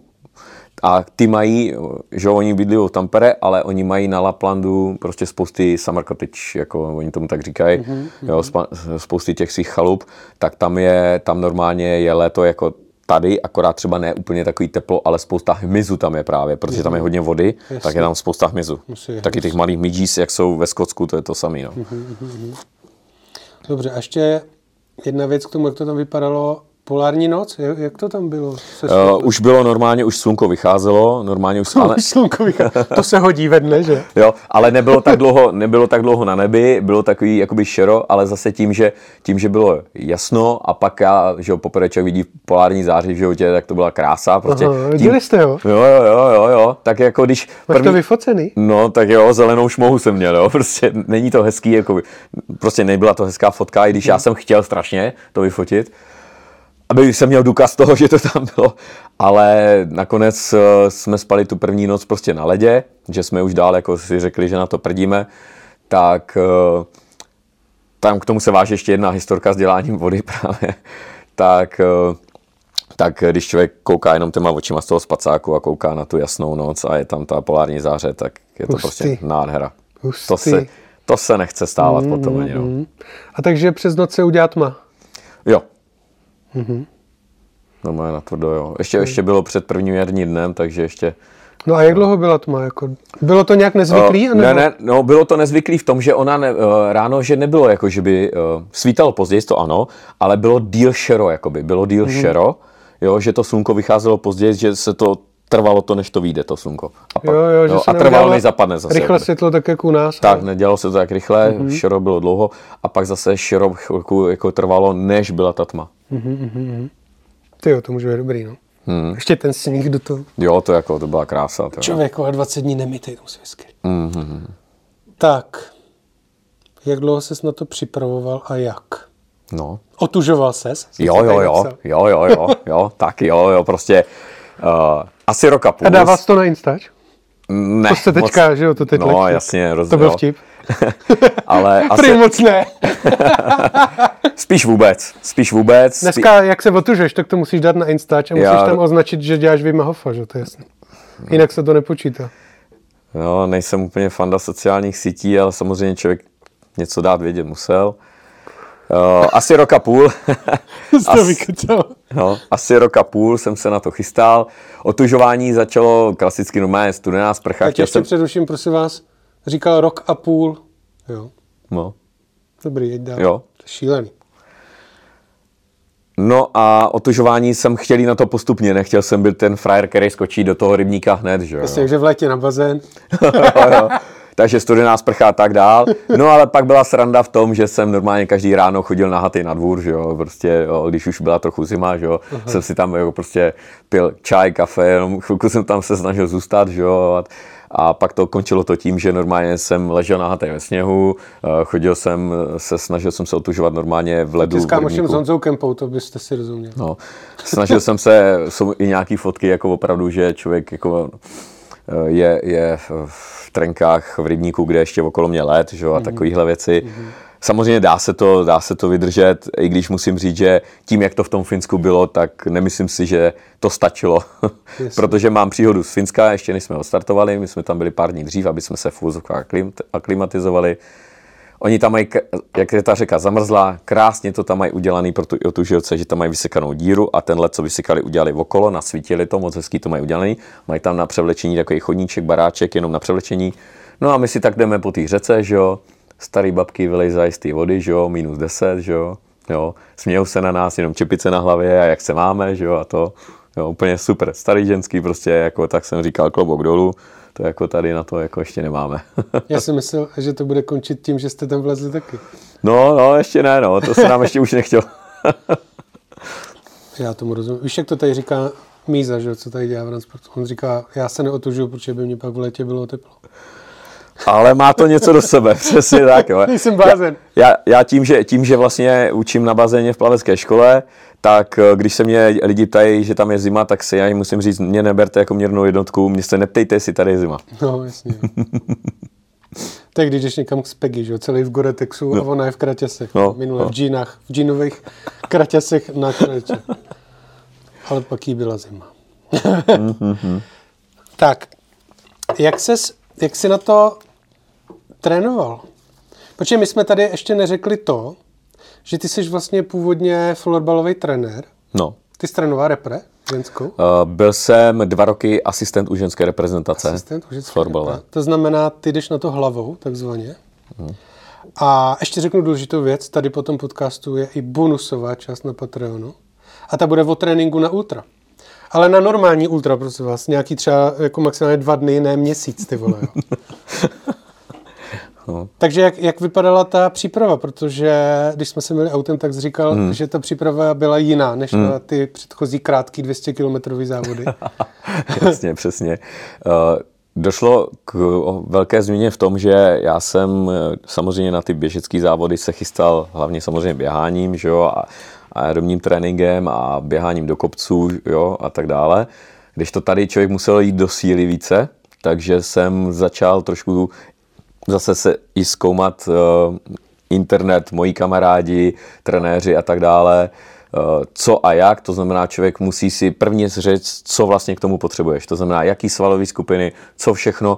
a ty mají, že oni bydlí v Tampere, ale oni mají na Laplandu prostě spousty summer cottage, jako oni tomu tak říkají, mm-hmm. jo, spa, spousty těch svých chalup, tak tam je, tam normálně je léto jako tady, akorát třeba ne úplně takový teplo, ale spousta hmyzu tam je právě, protože tam je hodně vody, tak je tam spousta hmyzu. Musí, Taky těch malých midges, jak jsou ve Skotsku, to je to samé. No. Dobře, a ještě jedna věc k tomu, jak to tam vypadalo. Polární noc, jak, to tam bylo? Se Uh, už bylo normálně, už slunko vycházelo, normálně už, ale, slunko vychází. To se hodí ve dne, že? Jo, ale nebylo tak dlouho, nebylo tak dlouho na nebi, bylo takový jakoby šero, ale zase tím, že, tím, že bylo jasno a pak já, že jo, poprvé člověk vidí polární záři v životě, tak to byla krása. Prostě Aha, tím, viděli jste ho? Jo, jo, jo, jo, jo, tak jako když Máš to vyfocený? No, tak jo, zelenou šmohu jsem měl, jo, prostě není to hezký, jako, prostě nebyla to hezká fotka, i když já jsem chtěl strašně to vyfotit, aby jsem měl důkaz toho, že to tam bylo, ale nakonec eh, jsme spali tu první noc prostě na ledě, že jsme už dál jako si řekli, že na to prdíme, tak eh, tam k tomu se váže ještě jedna historka s děláním vody právě, tak eh, tak když člověk kouká jenom těma očima z toho spacáku a kouká na tu jasnou noc a je tam ta polární záře, tak je to Hustý. prostě nádhera. Hustý. To se, to se nechce stávat mm, potom ani. No. A takže přes noc se udělá tma. Jo. Mhm. Normálně na tvrdo, jo. Ještě, ještě bylo před prvním jarním dnem, takže ještě... No a jak dlouho byla tma? Jako, bylo to nějak nezvyklý? Anebo? ne, ne, no bylo to nezvyklý v tom, že ona ne, eh, ráno, že nebylo jako, že by uh, svítalo později, to ano, ale bylo díl šero, jakoby, bylo díl Mhm. mm. šero, jo, že to slunko vycházelo později, že se to trvalo to, než to vyjde, to slunko. A, pak, Jo, jo, že se a trvalo, než zapadne zase. Rychle světlo tak jak u nás. Tak, ale- nedělalo se to tak rychle, mm-hmm. šero bylo dlouho a pak zase šero chvilku jako trvalo, než byla ta tma. Ty jo, to může být dobrý, no. Hmm. Ještě ten sníh do toho. Jo, to jako, to byla krása. To, jo. Člověk a 20 dní nemytej, to musí mm-hmm. Tak, jak dlouho ses na to připravoval a jak? No. Otužoval ses? Jo, jo, jo, jo, jo, jo, jo, tak jo, jo, prostě uh, asi roka půl. A jsi to na Instač? Ne, To se teďka, že jo, to teď No, letí. jasně, roz, To byl vtip. Ale Prý asi, moc ne. spíš vůbec, spíš vůbec. Spí, Dneska, jak se otužeš, tak to musíš dát na Instač a musíš Já- tam označit, že děláš Vima Hofa, že to je jasný. Jinak se to nepočítá. no, nejsem úplně fanda sociálních sítí, ale samozřejmě člověk něco dát vědět musel. Uh, asi roka půl. As-. No, asi roka půl jsem se na to chystal. Otužování začalo klasicky normálně studená sprcha. Tak ještě jsem, předuším, prosím vás, říkal rok a půl. Jo, no, dobrý, jeď dál. Jo. To je šílený. no a otužování jsem chtěl jít na to postupně. Nechtěl jsem být ten frajer, který skočí do toho rybníka hned, že jo. Jasně, takže v létě na bazén. jo, jo. Takže studená sprcha a tak dál. No ale pak byla sranda v tom, že jsem normálně každý ráno chodil na haty na dvůr, že jo, prostě, jo, když už byla trochu zima, že jo, uh-huh. jsem si tam jako prostě pil čaj, kafe, jenom chvilku jsem tam se snažil zůstat, že jo, a, a pak to končilo to tím, že normálně jsem ležel na ve sněhu, eh, chodil jsem, se snažil jsem se otužovat normálně v ledu. Ty s kámošem s Honzou Kempou, to byste si rozuměli. No, snažil jsem se, jsou i nějaký fotky, jako opravdu, že člověk jako eh, je, je v trenkách v rybníku, kde ještě okolo mě let, že, a mm-hmm. takovéhle věci. Mm-hmm. Samozřejmě dá se, to, dá se to vydržet, i když musím říct, že tím, jak to v tom Finsku bylo, tak nemyslím si, že to stačilo. Protože mám příhodu z Finska, ještě než jsme odstartovali, my jsme tam byli pár dní dřív, aby jsme se v aklimatizovali. Oni tam mají, jak je ta řeka zamrzlá, krásně to tam mají udělaný pro tu, tu žilce, že tam mají vysekanou díru a ten let, co vysykali, udělali okolo, nasvítili to, moc hezký to mají udělaný. Mají tam na převlečení takový chodníček, baráček, jenom na převlečení. No a my si tak jdeme po té řece, že jo, starý babky vylejzají z té vody, že jo, minus 10, že jo, jo, smějou se na nás, jenom čepice na hlavě a jak se máme, že jo, a to, jo, úplně super. Starý ženský prostě, jako tak jsem říkal, klobouk dolů, to jako tady na to jako ještě nemáme. Já si myslel, že to bude končit tím, že jste tam vlezli taky. No, no, ještě ne, no, to se nám ještě už nechtěl. já tomu rozumím. Víš, jak to tady říká Míza, že co tady dělá v transportu. On říká, já se neotužuju, protože by mě pak v létě bylo teplo ale má to něco do sebe, přesně tak. Jo. Jsem blázen. Já, já, já tím, že, tím, že vlastně učím na bazéně v plavecké škole, tak eh, když se mě lidi ptají, že tam je zima, tak si já jim musím říct, mě neberte jako měrnou jednotku, mě se neptejte, jestli tady je zima. No, jasně. je když jdeš někam k Speggy, že jo, celý v Goretexu no. a ona je v kraťasech. No, Minule no. v džínách, v džínových kraťasech na krače. Ale pak jí byla zima. Mhm. tak, jak ses jak jsi na to trénoval? Protože my jsme tady ještě neřekli to, že ty jsi vlastně původně florbalový trenér. No. Ty jsi trénoval repre ženskou? Uh, byl jsem dva roky asistent u ženské reprezentace. Asistent u ženské florbalové. To znamená, ty jdeš na to hlavou, takzvaně. Hmm. A ještě řeknu důležitou věc, tady po tom podcastu je i bonusová část na Patreonu. A ta bude o tréninku na ultra. Ale na normální ultra, prosím vás, nějaký třeba jako maximálně dva dny, ne měsíc, ty vole. No. Takže jak, jak vypadala ta příprava? Protože když jsme se měli autem, tak jsi říkal, hmm. že ta příprava byla jiná než hmm. na ty předchozí krátký 200 kilometrový závody. Jasně, přesně. Uh, došlo k velké změně v tom, že já jsem eh, samozřejmě na ty běžecké závody se chystal hlavně samozřejmě běháním, že jo, a aerobním tréninkem a běháním do kopců jo, a tak dále. Když to tady člověk musel jít do síly více, takže jsem začal trošku zase se i zkoumat uh, internet, moji kamarádi, trenéři a tak dále, uh, co a jak, to znamená, člověk musí si prvně říct, co vlastně k tomu potřebuješ. To znamená, jaký svalové skupiny, co všechno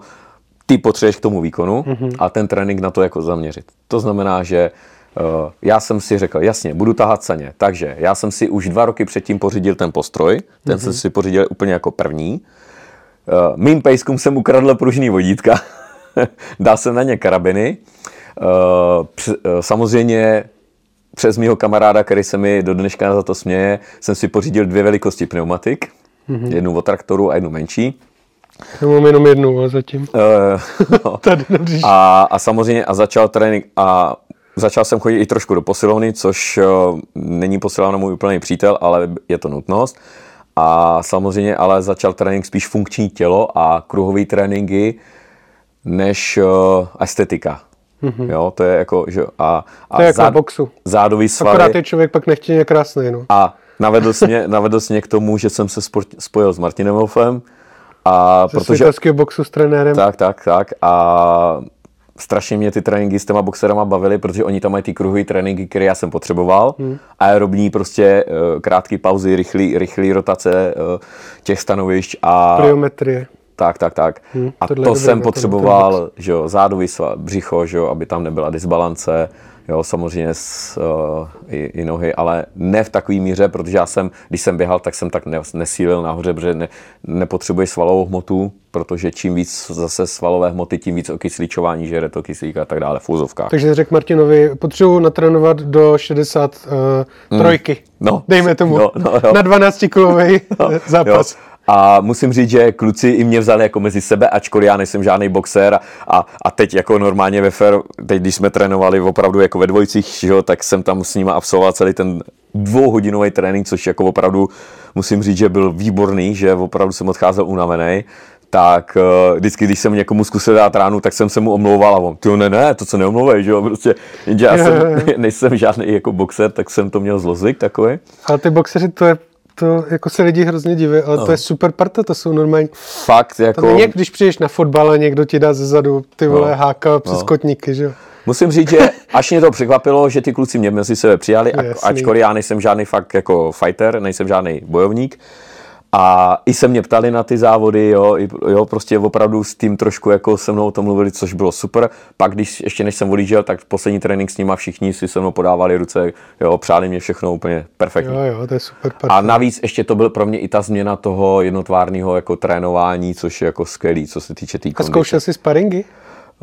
ty potřebuješ k tomu výkonu mm-hmm. a ten trénink na to jako zaměřit. To znamená, že uh, Eh, já jsem si řekl, jasně, budu tahat saně. Takže já jsem si už dva roky předtím pořídil ten postroj, ten mm-hmm. jsem si pořídil úplně jako první. Eh, mým pejskům jsem ukradl pružný vodítka, dal jsem na ně karabiny. Eh, samozřejmě přes mého kamaráda, který se mi do dneška za to směje, jsem si pořídil dvě velikosti pneumatik. Mm-hmm. Jednu od traktoru a jednu menší. Já mám jenom jednu a zatím. Uh, no. Tady a, a samozřejmě a začal trénink a Začal jsem chodit i trošku do posilovny, což eh, není posilovna můj úplný přítel, ale je to nutnost. A samozřejmě ale začal trénink spíš funkční tělo a kruhové tréninky než uh, estetika. Mm-hmm. Jo, to je jako, že a, a to je jako zád, boxu. zádový svaly. Akorát je člověk pak nechtěně krásný, no. A navedl jsi, mě, navedl jsi mě k tomu, že jsem se spojil s Martinem Wolfem. A Ze protože, boxu s trenérem. Tak, tak, tak. A strašně mě ty tréninky s těma boxerama bavily, protože oni tam mají ty kruhové tréninky, které já jsem potřeboval. Hmm. Aerobní prostě eh, krátké pauzy, rychlý, rychlý rotace eh, těch stanovišť a... Priometrie. Tak, tak, tak. Hmm, a to jsem potřeboval, že jo, zádový břicho, že jo, aby tam nebyla disbalance, jo, samozřejmě s, uh, i, i, nohy, ale ne v takové míře, protože já jsem, když jsem běhal, tak jsem tak nesílil nahoře, protože ne, nepotřebuješ svalovou hmotu, protože čím víc zase svalové hmoty, tím víc okysličování, žere to kyslík a tak dále v úzovkách. Takže řekl Martinovi, potřebuji natrénovat do 63, uh, trojky, mm, no, dejme tomu, no, no, no. na 12 kilový no, zápas. Jo. A musím říct, že kluci i mě vzali jako mezi sebe, ačkoliv já nejsem žádný boxer a, a teď jako normálně ve fair, teď když jsme trénovali opravdu jako ve dvojcích, že jo, tak jsem tam s nimi absolvoval celý ten dvouhodinový trénink, což jako opravdu musím říct, že byl výborný, že opravdu jsem odcházel unavený, tak uh, vždycky, když jsem někomu zkusil dát ránu, tak jsem se mu omlouval a on, ty ne, ne, to se neomlouvej, že jo, prostě, jenže já jsem, nejsem žádný jako boxer, tak jsem to měl zlozvyk takový. Ale ty boxeři, to je to jako se lidi hrozně diví, ale no. to je super parta, to jsou normální. Fakt, jako... To není, když přijdeš na fotbal a někdo ti dá zezadu ty vole no. háka přes no. kotníky, že jo. Musím říct, že až mě to překvapilo, že ty kluci mě mezi sebe přijali, ačkoliv já nejsem žádný fakt jako fighter, nejsem žádný bojovník, a i se mě ptali na ty závody, jo, i, jo, prostě opravdu s tím trošku jako se mnou o tom mluvili, což bylo super. Pak, když ještě než jsem odjížděl, tak poslední trénink s nima všichni si se mnou podávali ruce, jo, přáli mě všechno úplně perfektně. Jo, jo, to je super. Perfect. A navíc ještě to byl pro mě i ta změna toho jednotvárního jako trénování, což je jako skvělý, co se týče té tý A zkoušel jsi sparingy?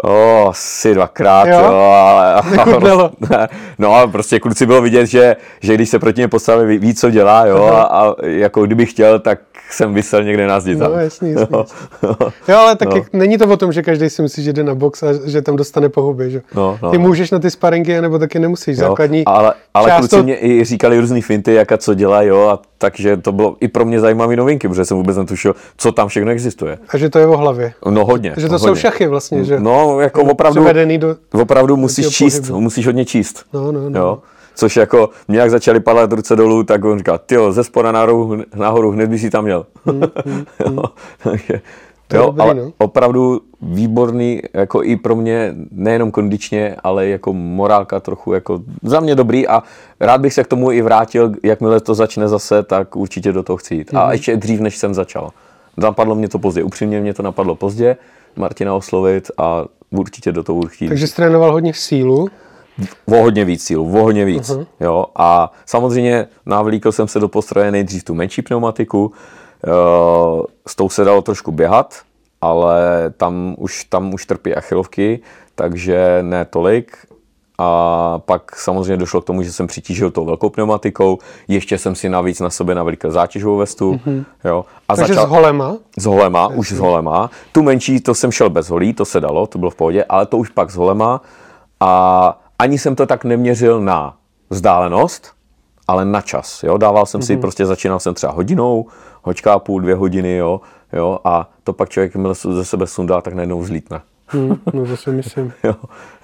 O, asi dvakrát, jo, jo ale... Ne, no a prostě kluci bylo vidět, že, že když se proti ně postaví, ví, ví, co dělá, jo, a, a, jako kdyby chtěl, tak jsem vysel někde na zdi. No, jasný, jasný. No. jo, ale tak no. není to o tom, že každý si myslí, že jde na box a že tam dostane pohuby, že? No, no. Ty můžeš na ty sparingy, nebo taky nemusíš. Jo, Základní ale, ale kluci to... mě i říkali různý finty, jak a co dělá, jo, a takže to bylo i pro mě zajímavé novinky, protože jsem vůbec netušil, co tam všechno existuje. A že to je o hlavě. No hodně. Že to hodně. jsou šachy vlastně, že? No, jako opravdu, do, opravdu musíš číst, pohybu. musíš hodně číst. No, no, no. Jo? Což jako, mě jak začali padat ruce dolů, tak on říká, ty ze spora nahoru, nahoru, hned by si tam měl. Mm, mm, takže, jo, dobrý, ale no. opravdu výborný, jako i pro mě, nejenom kondičně, ale jako morálka trochu, jako za mě dobrý a rád bych se k tomu i vrátil, jakmile to začne zase, tak určitě do toho chci jít. Mm-hmm. A mhm. ještě dřív, než jsem začal. Napadlo mě to pozdě, upřímně mě to napadlo pozdě, Martina oslovit a určitě do toho určitě. Takže jsi trénoval hodně sílu? O hodně víc sílu, o hodně víc. Uh-huh. Jo? A samozřejmě navlíkl jsem se do postroje nejdřív tu menší pneumatiku, uh, s tou se dalo trošku běhat, ale tam už, tam už trpí achilovky, takže ne tolik. A pak samozřejmě došlo k tomu, že jsem přitížil tou velkou pneumatikou, ještě jsem si navíc na sobě navlíkl zátěžovou vestu. Mm-hmm. Jo, a Takže začal, s holema? S holema, Jasně. už s holema. Tu menší, to jsem šel bez holí, to se dalo, to bylo v pohodě, ale to už pak s holema. A ani jsem to tak neměřil na vzdálenost, ale na čas. Jo? Dával jsem mm-hmm. si, mhm. prostě začínal jsem třeba hodinou, hoďka půl, dvě hodiny, jo? Jo? a to pak člověk, jakmile ze sebe sundá, tak najednou zlítne. Hmm, no to si myslím. jo,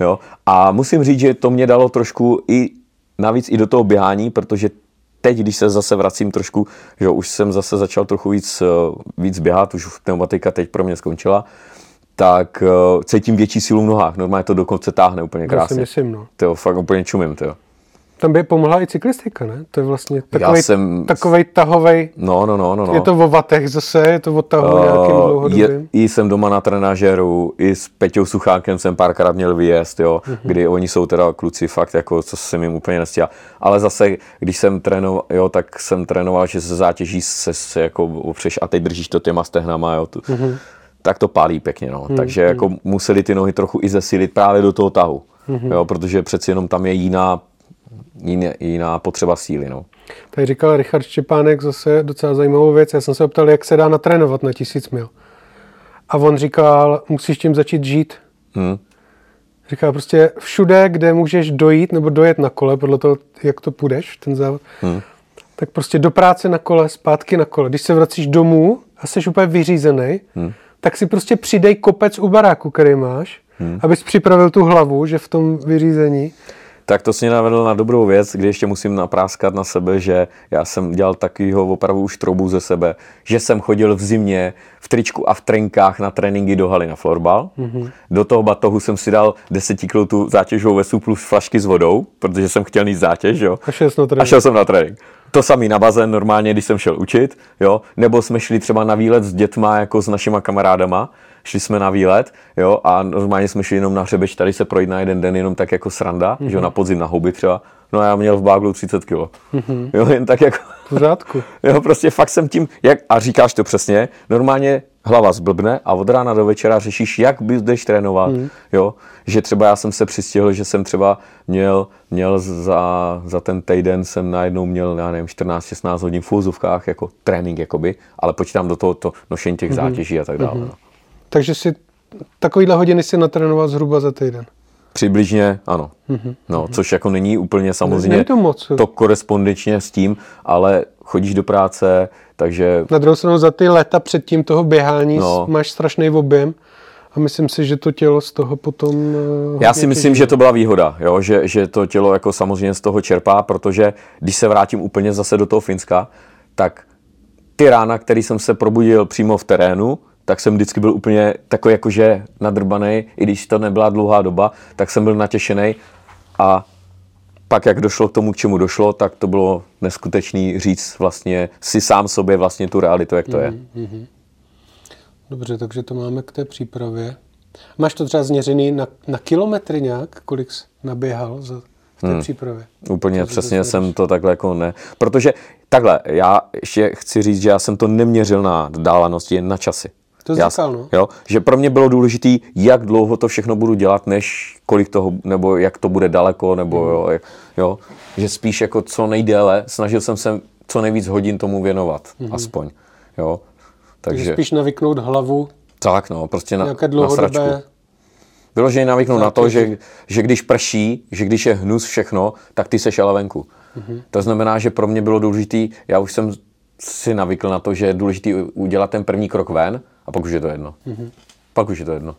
jo. A musím říct, že to mě dalo trošku i navíc i do toho běhání, protože teď, když se zase vracím trošku, že už jsem zase začal trochu víc, eh, víc běhat, už pneumatika teď pro mě skončila, tak uh, cítím větší sílu v nohách. Normálně to dokonce táhne úplně krásně. To si myslím, no. To fakt úplně čumím, to tam by pomohla i cyklistika, ne? To je vlastně takový, jsem... takovej tahovej. No, no, no, no, no. Je to o vatech zase, je to o tahu uh, nějakým dlouhodobým. I jsem doma na trenažeru, i s Peťou Suchákem jsem párkrát měl vyjezd, jo, uh-huh. kdy oni jsou teda kluci fakt jako, co se jim úplně nestíhá. Ale zase, když jsem trénoval, jo, tak jsem trénoval, že se zátěží se, se jako opřeš a teď držíš to těma stehnama, jo. Tu, uh-huh. Tak to pálí pěkně, no. Uh-huh. Takže jako museli ty nohy trochu i zesilit právě do toho tahu. Uh-huh. Jo, protože přeci jenom tam je jiná jiná, jiná potřeba síly. No. Tady říkal Richard Štěpánek zase docela zajímavou věc. Já jsem se optal, jak se dá natrénovat na tisíc mil. A on říkal, musíš tím začít žít. Hmm. Říká prostě všude, kde můžeš dojít nebo dojet na kole, podle toho, jak to půjdeš, ten závod, hmm. tak prostě do práce na kole, zpátky na kole. Když se vracíš domů a jsi úplně vyřízený, hmm. Tak si prostě přidej kopec u baráku, který máš, hmm. abys připravil tu hlavu, že v tom vyřízení tak to si mě navedl na dobrou věc, kdy ještě musím napráskat na sebe, že já jsem dělal takovýho opravdu už troubu ze sebe, že jsem chodil v zimě v tričku a v trenkách na tréninky do haly na florbal. Mm-hmm. Do toho batohu jsem si dal 10 kg tu zátěžovou vesu plus flašky s vodou, protože jsem chtěl mít zátěž, jo. A šel, a šel jsem na trénink. To samý na bazén normálně, když jsem šel učit, jo. Nebo jsme šli třeba na výlet s dětma, jako s našima kamarádama, šli jsme na výlet, jo, a normálně jsme šli jenom na hřebeč, tady se projít na jeden den jenom tak jako sranda, mm-hmm. že jo, na podzim na houby třeba. No a já měl v báglu 30 kg. Mm-hmm. Jo, jen tak jako... V řádku. jo, prostě fakt jsem tím, jak, a říkáš to přesně, normálně hlava zblbne a od rána do večera řešíš, jak budeš trénovat, mm. jo, že třeba já jsem se přistihl, že jsem třeba měl, měl za, za ten týden jsem najednou měl, já nevím, 14-16 hodin v úzovkách jako trénink, jakoby, ale počítám do toho to nošení těch mm. zátěží a tak dále. Mm. No. Takže si takovýhle hodiny si natrénoval zhruba za týden. Přibližně ano. Mm-hmm. No, což jako není úplně samozřejmě není to, moc. to korespondenčně s tím, ale chodíš do práce, takže Na druhou stranu za ty leta předtím toho běhání No. máš strašný objem a myslím si, že to tělo z toho potom... eh, Já si myslím, že to byla výhoda, jo? Že, že to tělo jako samozřejmě z toho čerpá, protože když se vrátím úplně zase do toho Finska, tak ty rána, který jsem se probudil přímo v terénu, tak jsem vždycky byl úplně takový jakože nadrbaný, i když to nebyla dlouhá doba, tak jsem byl natěšený a pak, jak došlo k tomu, k čemu došlo, tak to bylo neskutečný říct vlastně si sám sobě vlastně tu realitu, jak to je. Dobře, takže to máme k té přípravě. Máš to třeba změřený na, na kilometry nějak, kolik jsi naběhal za, v té hmm. přípravě? Úplně to přesně změříš? jsem to takhle jako ne. Protože takhle, já ještě chci říct, že já jsem to neměřil na dálanosti, jen na časy. To jsi já, říkal, no. jo, že pro mě bylo důležité, jak dlouho to všechno budu dělat, než kolik toho, nebo jak to bude daleko, nebo Hmm. jo, jo, že spíš jako co nejdéle, snažil jsem se co nejvíc hodin tomu věnovat, aspoň, jo. Takže Takže, spíš navyknout hlavu, tak no, prostě na, nějaké na sračku. Vyloženě navyknout na to, že, že když prší, že když je hnus všechno, tak ty seš ale venku. Mm-hmm. To znamená, že pro mě bylo důležité, já už jsem si navykl na to, že je důležité udělat ten první krok ven a pak už je to jedno. Mm-hmm. Pak už je to jedno.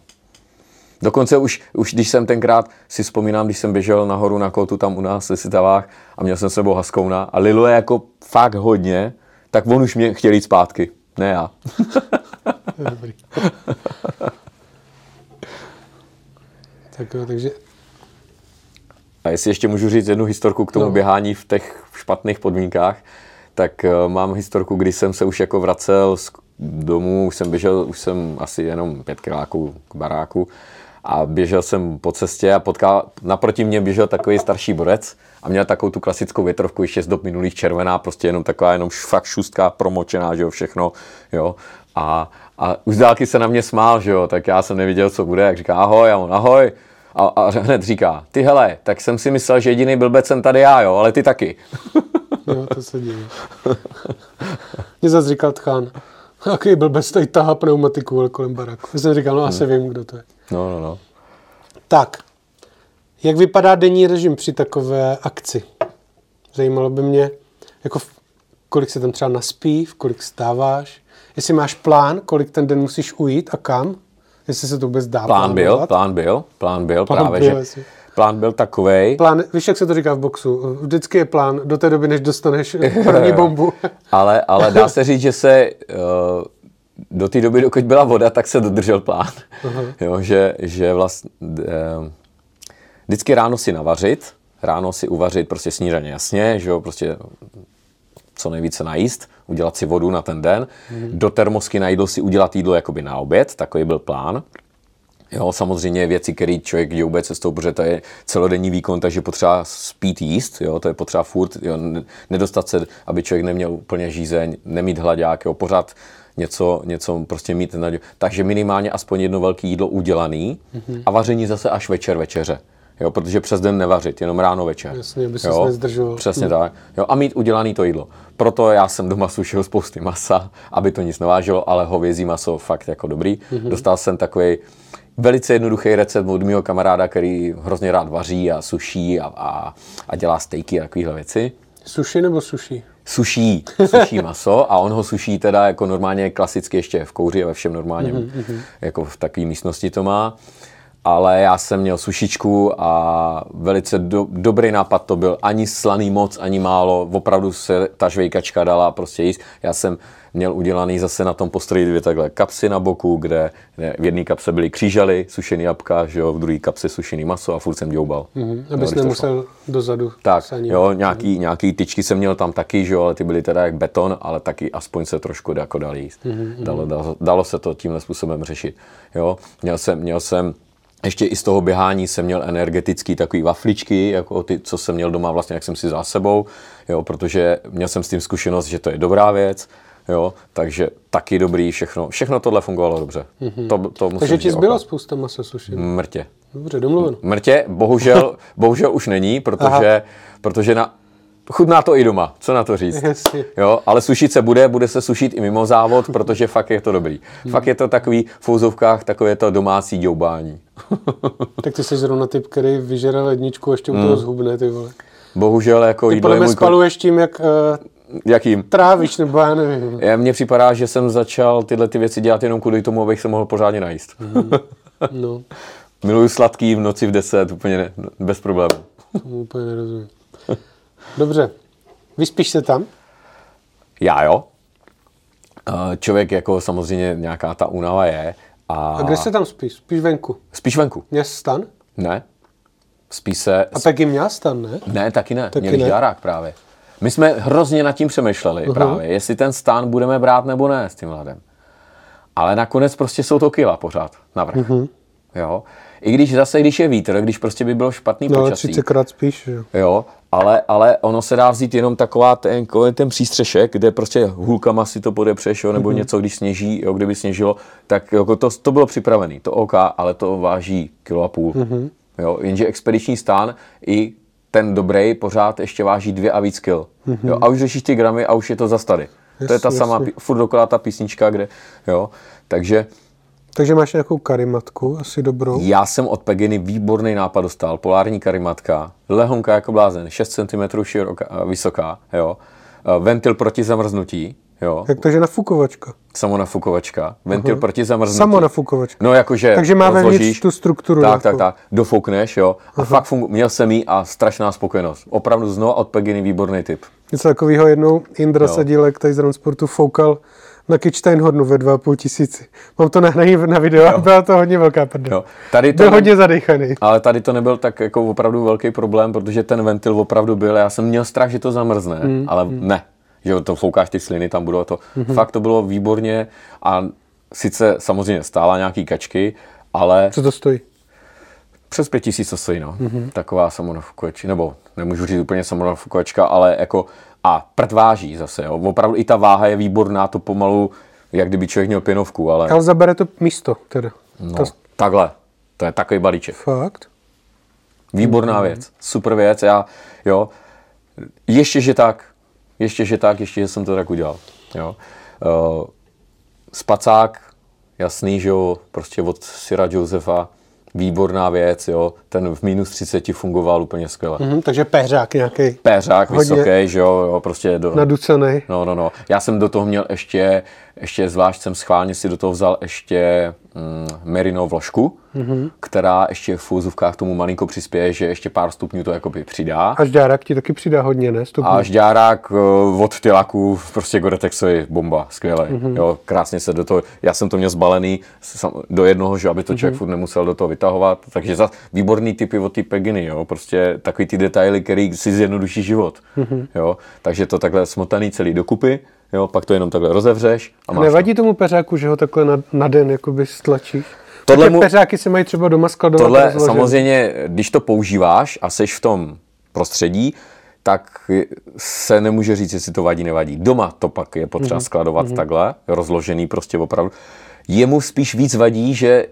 Dokonce už, už když jsem tenkrát, si vzpomínám, když jsem běžel nahoru na kotu tam u nás ve Sitavách a měl jsem s sebou haskouna a Lilo je jako fakt hodně, tak on už mě chtěl jít zpátky. Ne já. Dobrý. tak jo, takže A jestli ještě můžu říct jednu historku k tomu No. běhání v těch špatných podmínkách, tak uh, mám historku, kdy jsem se už jako vracel z domů, už jsem běžel, už jsem asi jenom pět kiláků k baráku a běžel jsem po cestě a potkal, naproti mě běžel takový starší borec a měl takovou tu klasickou větrovku ještě z dob minulých červená, prostě jenom taková jenom fakt šustka, promočená, že jo, všechno, jo. A, a už dálky se na mě smál, že jo, tak já jsem neviděl, co bude, jak říká ahoj, a on ahoj. A, a hned říká, ty hele, tak jsem si myslel, že jediný blbec jsem tady já, jo, ale ty taky. jo, to se děje. Mě zase říkal Tchán, jaký blbec tady tahá pneumatiku kolem baraku. Já jsem říkal, no asi vím, kdo to je. No, no, no. Tak, jak vypadá denní režim při takové akci? Zajímalo by mě, jako v, kolik se tam třeba naspí, v kolik stáváš, jestli máš plán, kolik ten den musíš ujít a kam, jestli se to vůbec dá Plán byl, plánovat. plán byl, plán byl, Plán právě, byl, že jestli- plán byl takovej, Plán, víš, jak se to říká v boxu? Vždycky je plán do té doby, než dostaneš první bombu. ale, ale dá se říct, že se uh, do té doby, dokud byla voda, tak se dodržel plán. Jo, že, že vlastně uh, vždycky ráno si navařit, ráno si uvařit prostě snídaně jasně, že jo, prostě co nejvíce najíst, udělat si vodu na ten den, do termosky na jídlo si udělat jídlo jakoby na oběd, takový byl plán. Jo, samozřejmě věci, které člověk děje cestou, protože to je celodenní výkon, takže potřeba spít, jíst, jo, to je potřeba furt, jo, ne- nedostat se, aby člověk neměl úplně žízeň, nemít hlaďák, jo, pořád něco, něco prostě mít na, takže minimálně aspoň jedno velké jídlo udělaný mm-hmm. a vaření zase až večer večeře. Jo, protože přes den nevařit, jenom ráno večer. Jasně, aby jo, nezdržoval. Přesně tak. Jo, a mít udělaný to jídlo. Proto já jsem doma sušil spousty masa, aby to nic nevážilo, ale hovězí maso fakt jako dobrý. Mm-hmm. Dostal jsem takový velice jednoduchý recept od mého kamaráda, který hrozně rád vaří a suší a, a, a dělá stejky a takovéhle věci. Sushi nebo sushi? Suší, suší maso a on ho suší teda jako normálně klasicky ještě v kouři a ve všem normálně, mm-hmm. jako v takové místnosti to má. Ale já jsem měl sušičku a velice do, dobrý nápad to byl. Ani slaný moc, ani málo. Opravdu se ta žvejkačka dala prostě jíst. Já jsem měl udělaný zase na tom postroji dvě takhle kapsy na boku, kde, kde v jedné kapse byly křížaly, sušený jabka, že jo, v druhé kapse sušený maso a furt jsem děubal. Mhm, Jo, abys šlo. nemusel dozadu. Tak, ani- jo, nějaký, nějaký tyčky jsem měl tam taky, že jo, ale ty byly teda jak beton, ale taky aspoň se trošku jako dali jíst. Mhm, Dalo, dalo, dalo se to tímhle způsobem řešit. Jo, měl jsem, měl jsem ještě i z toho běhání jsem měl energetický takový wafličky, jako ty, co jsem měl doma vlastně, jak jsem si za sebou, jo, protože měl jsem s tím zkušenost, že to je dobrá věc, jo, takže taky dobrý, všechno, všechno tohle fungovalo dobře. To, to musím. Takže ti zbylo opravdu. spousta masa sushi. Mrtě. Dobře, domluveno. Mrtě, bohužel, bohužel už není, protože, protože na, chutná to i doma, co na to říct. Jasně. Jo, ale sušit se bude, bude se sušit i mimo závod, protože fakt je to dobrý. Fakt je to takový v fouzovkách takové to domácí děubání. Tak ty jsi zrovna typ, který vyžere ledničku a ještě u toho zhubne, ty vole. Bohužel jako Ty jídlo je můj spaluješ tím, jak uh, Jakým? Trávíš, nebo já nevím. Já- Mně připadá, že jsem začal tyhle ty věci dělat jenom kvůli tomu, abych se mohl pořádně najíst. No, Miluju sladký v noci v 10, úplně ne, bez problémů. tomu úplně nerozumím. Dobře. Vyspíš se tam? Já jo. Eh, Člověk jako samozřejmě nějaká ta únava je. A, A kde se tam spíš? Spíš venku. Spíš venku. Měl stan? Ne. Spíš se... A Peggy měla stan, ne? Ne, taky ne. Taky Taky Měli ne. žárák právě. My jsme hrozně nad tím přemýšleli uh-huh. právě, jestli ten stán budeme brát nebo ne s tím mladem. Ale nakonec prostě jsou to kila pořád navrch. Uh-huh. Jo. I když zase, když je vítr, když prostě by bylo špatný No počasí. 30 krát spíš, jo. Jo, ale, ale ono se dá vzít jenom taková ten, ten přístřešek, kde prostě hůlkama si to podepřeš, jo, nebo mm-hmm. něco, když sněží, jo, kdyby sněžilo, tak jako to, to bylo připravené, to OK, ale to váží kilo a půl. Mm-hmm. Jo, jenže expediční stán i ten dobrý pořád ještě váží dvě a víc kil. Mm-hmm. Jo, a už řešíš ty gramy a už je to zas tady. to je ta Jasně, sama, pi- furt dokola ta písnička, kde, jo, takže Takže máš nějakou karimatku, asi dobrou. já jsem od Peginy výborný nápad dostal. Polární karimatka, lehonka jako blázen, 6 cm široká, vysoká, jo. Eh, Ventil proti zamrznutí, jo. Jak to, že nafukovačka? Samonafukovačka. Ventil proti zamrznutí. Samonafukovačka. No jakože Takže má vevnitř tu strukturu Tak, tak, nějakou. tak. Dofoukneš, jo. A fakt fungu, měl jsem jí a strašná spokojenost. Opravdu znovu od Peginy výborný typ. Něco takového jednou Indra Jo. Sadílek tady z transportu foukal na Kičsteinhornu ve 2,5 tisíci. Mám to nahraný na video a byla to hodně velká prdel. Jo. Tady to Byl ne- hodně zadechaný. Ale tady to nebyl tak jako opravdu velký problém, protože ten ventil opravdu byl. Já jsem měl strach, že to zamrzne, mm, ale mm. ne. Že to foukáš ty sliny, tam budou to. Mm-hmm. Fakt to bylo výborně a sice samozřejmě stála nějaký kačky, ale Co to stojí? přes pět tisíc to stojí, no. Mm-hmm. Taková samonafukovačka, nebo nemůžu říct úplně samonafukovačka, ale jako a prd váží zase, jo. Opravdu i ta váha je výborná, to pomalu, jak kdyby člověk měl pěnovku, ale Ale zabere to místo teda. no, To, takhle. To je takový balíček. fakt? Výborná věc, super věc, já, jo, ještě, že tak, ještě, že tak, ještě, že jsem to tak udělal, jo. Uh, spacák, jasný, že jo, prostě od Sira Josefa, výborná věc, jo, ten v minus 30 fungoval úplně skvěle. Mm. Mhm, takže péřák nějaký Péřák vysoký, že jo, jo, prostě do, naducený. No, no, no. Já jsem do toho měl ještě, ještě zvlášť jsem schválně si do toho vzal ještě mm, merino vložku, mm-hmm. která ještě v úzovkách tomu malinko přispěje, že ještě pár stupňů to jakoby přidá. Až dárák ti taky přidá hodně, ne? Stupňů. A žďárák eh, od Tylaku, prostě Gore-Texovi, bomba, skvělé. Mm-hmm. Jo, krásně se do toho, já jsem to měl zbalený do jednoho, že aby to člověk mm-hmm. furt nemusel do toho vytahovat. Takže za výborný typy od ty Peginy, jo, prostě takový ty detaily, který si zjednoduší život. Mm-hmm. Jo, takže to takhle smotaný celý dokupy, jo, pak to jenom takhle rozevřeš a máš Nevadí tomu peřáku, že ho takhle na, na den jakoby stlačíš? Tohle mu- peřáky se mají třeba doma skladovat Tohle samozřejmě, když to používáš a seš v tom prostředí, tak se nemůže říct, jestli to vadí, nevadí. Doma to pak je potřeba Mhm. skladovat mm-hmm. takhle, rozložený prostě opravdu. Jemu spíš víc vadí, že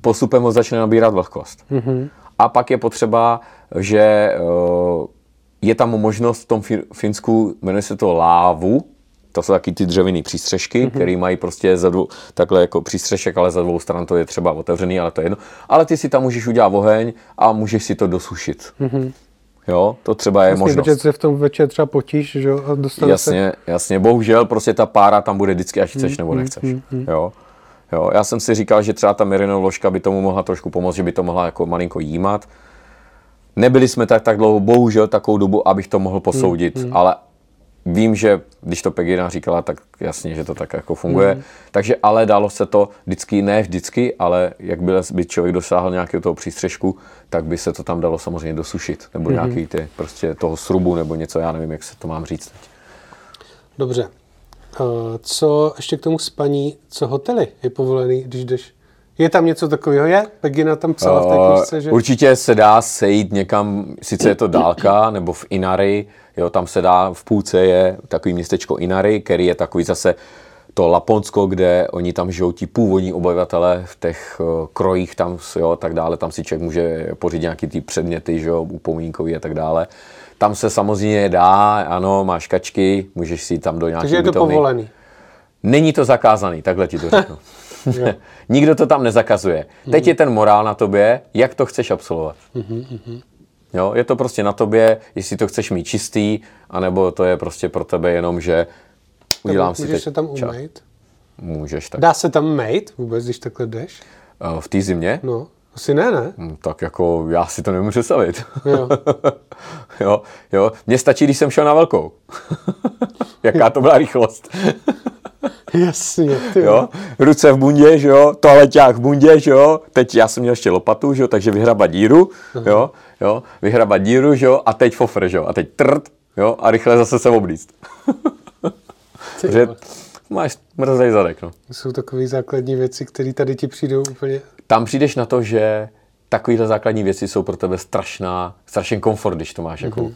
postupem ho začne nabírat vlhkost. Mhm. Mm-hmm. A pak je potřeba, že eh, je tam možnost v tom Fi- Finsku, jmenuje se to lávu, to jsou taky ty dřevěné přístřešky, mm-hmm. které mají prostě za dvou, takhle jako přístřešek, ale za dvou stran to je třeba otevřený, ale to je jedno. Ale ty si tam můžeš udělat oheň a můžeš si to dosušit. Mm-hmm. Jo, to třeba je Vlastně, možnost. protože se v tom večer třeba potíš, že jo, a dostane se... Jasně, jasně. Bohužel prostě ta pára tam bude vždycky, až chceš nebo nechceš. Jo. Jo, já jsem si říkal, že třeba ta merino vložka by tomu mohla trošku pomoct, že by to mohla jako malinko jímat. Nebyli jsme tak, tak dlouho, bohužel takovou dobu, abych to mohl posoudit, ale vím, že když to Pegina říkala, tak jasně, že to tak jako funguje. Takže ale dalo se to vždycky, ne vždycky, ale jak by, by člověk dosáhl nějakého toho přístřežku, tak by se to tam dalo samozřejmě dosušit. Nebo nějaký ty, prostě toho srubu, nebo něco, já nevím, jak se to mám říct. teď. Dobře. Uh, co ještě k tomu spaní, co hotely je povolený, když jdeš? Je tam něco takového? Je? Pegina tam psala v té Uh, knižce, že... Určitě se dá sejít někam, sice je to dálka, nebo v Inari, jo, tam se dá, v půlce je takový městečko Inari, který je takový zase to Laponsko, kde oni tam žijou ti původní obyvatele v těch uh, krojích tam, jo, tak dále, tam si člověk může pořídit nějaký ty předměty, že jo, upomínkový a tak dále. Tam se samozřejmě dá, ano, máš kačky, můžeš si tam do nějakého Takže je to povolený. Není to zakázaný, takhle ti to řeknu. Nikdo to tam nezakazuje. Teď je ten morál na tobě, jak to chceš absolvovat. Jo, je to prostě na tobě, jestli to chceš mít čistý, anebo to je prostě pro tebe jenom, že udělám si Můžeš teď se tam umýt? Můžeš tak. Dá se tam mejt vůbec, když takhle jdeš? Eh, V té zimě? No, asi ne, ne? Hm, Tak jako já si to nemůžu představit. Jo. jo, jo. Mně stačí, když jsem šel na velkou. Jaká to byla rychlost. Jasně, ty jo. Ruce v bundě, že jo, toaleťák v bundě, že jo. Teď já jsem měl ještě lopatu, že jo, takže vyhrabat díru, jo, jo, vyhrabat díru, že jo, a teď fofr, že jo, a teď trt, jo, a rychle zase se oblíct. Že máš mrzej zadek, no. Jsou takové základní věci, které tady ti přijdou úplně... Tam přijdeš na to, že takovéhle základní věci jsou pro tebe strašná, strašný komfort, když to máš jako...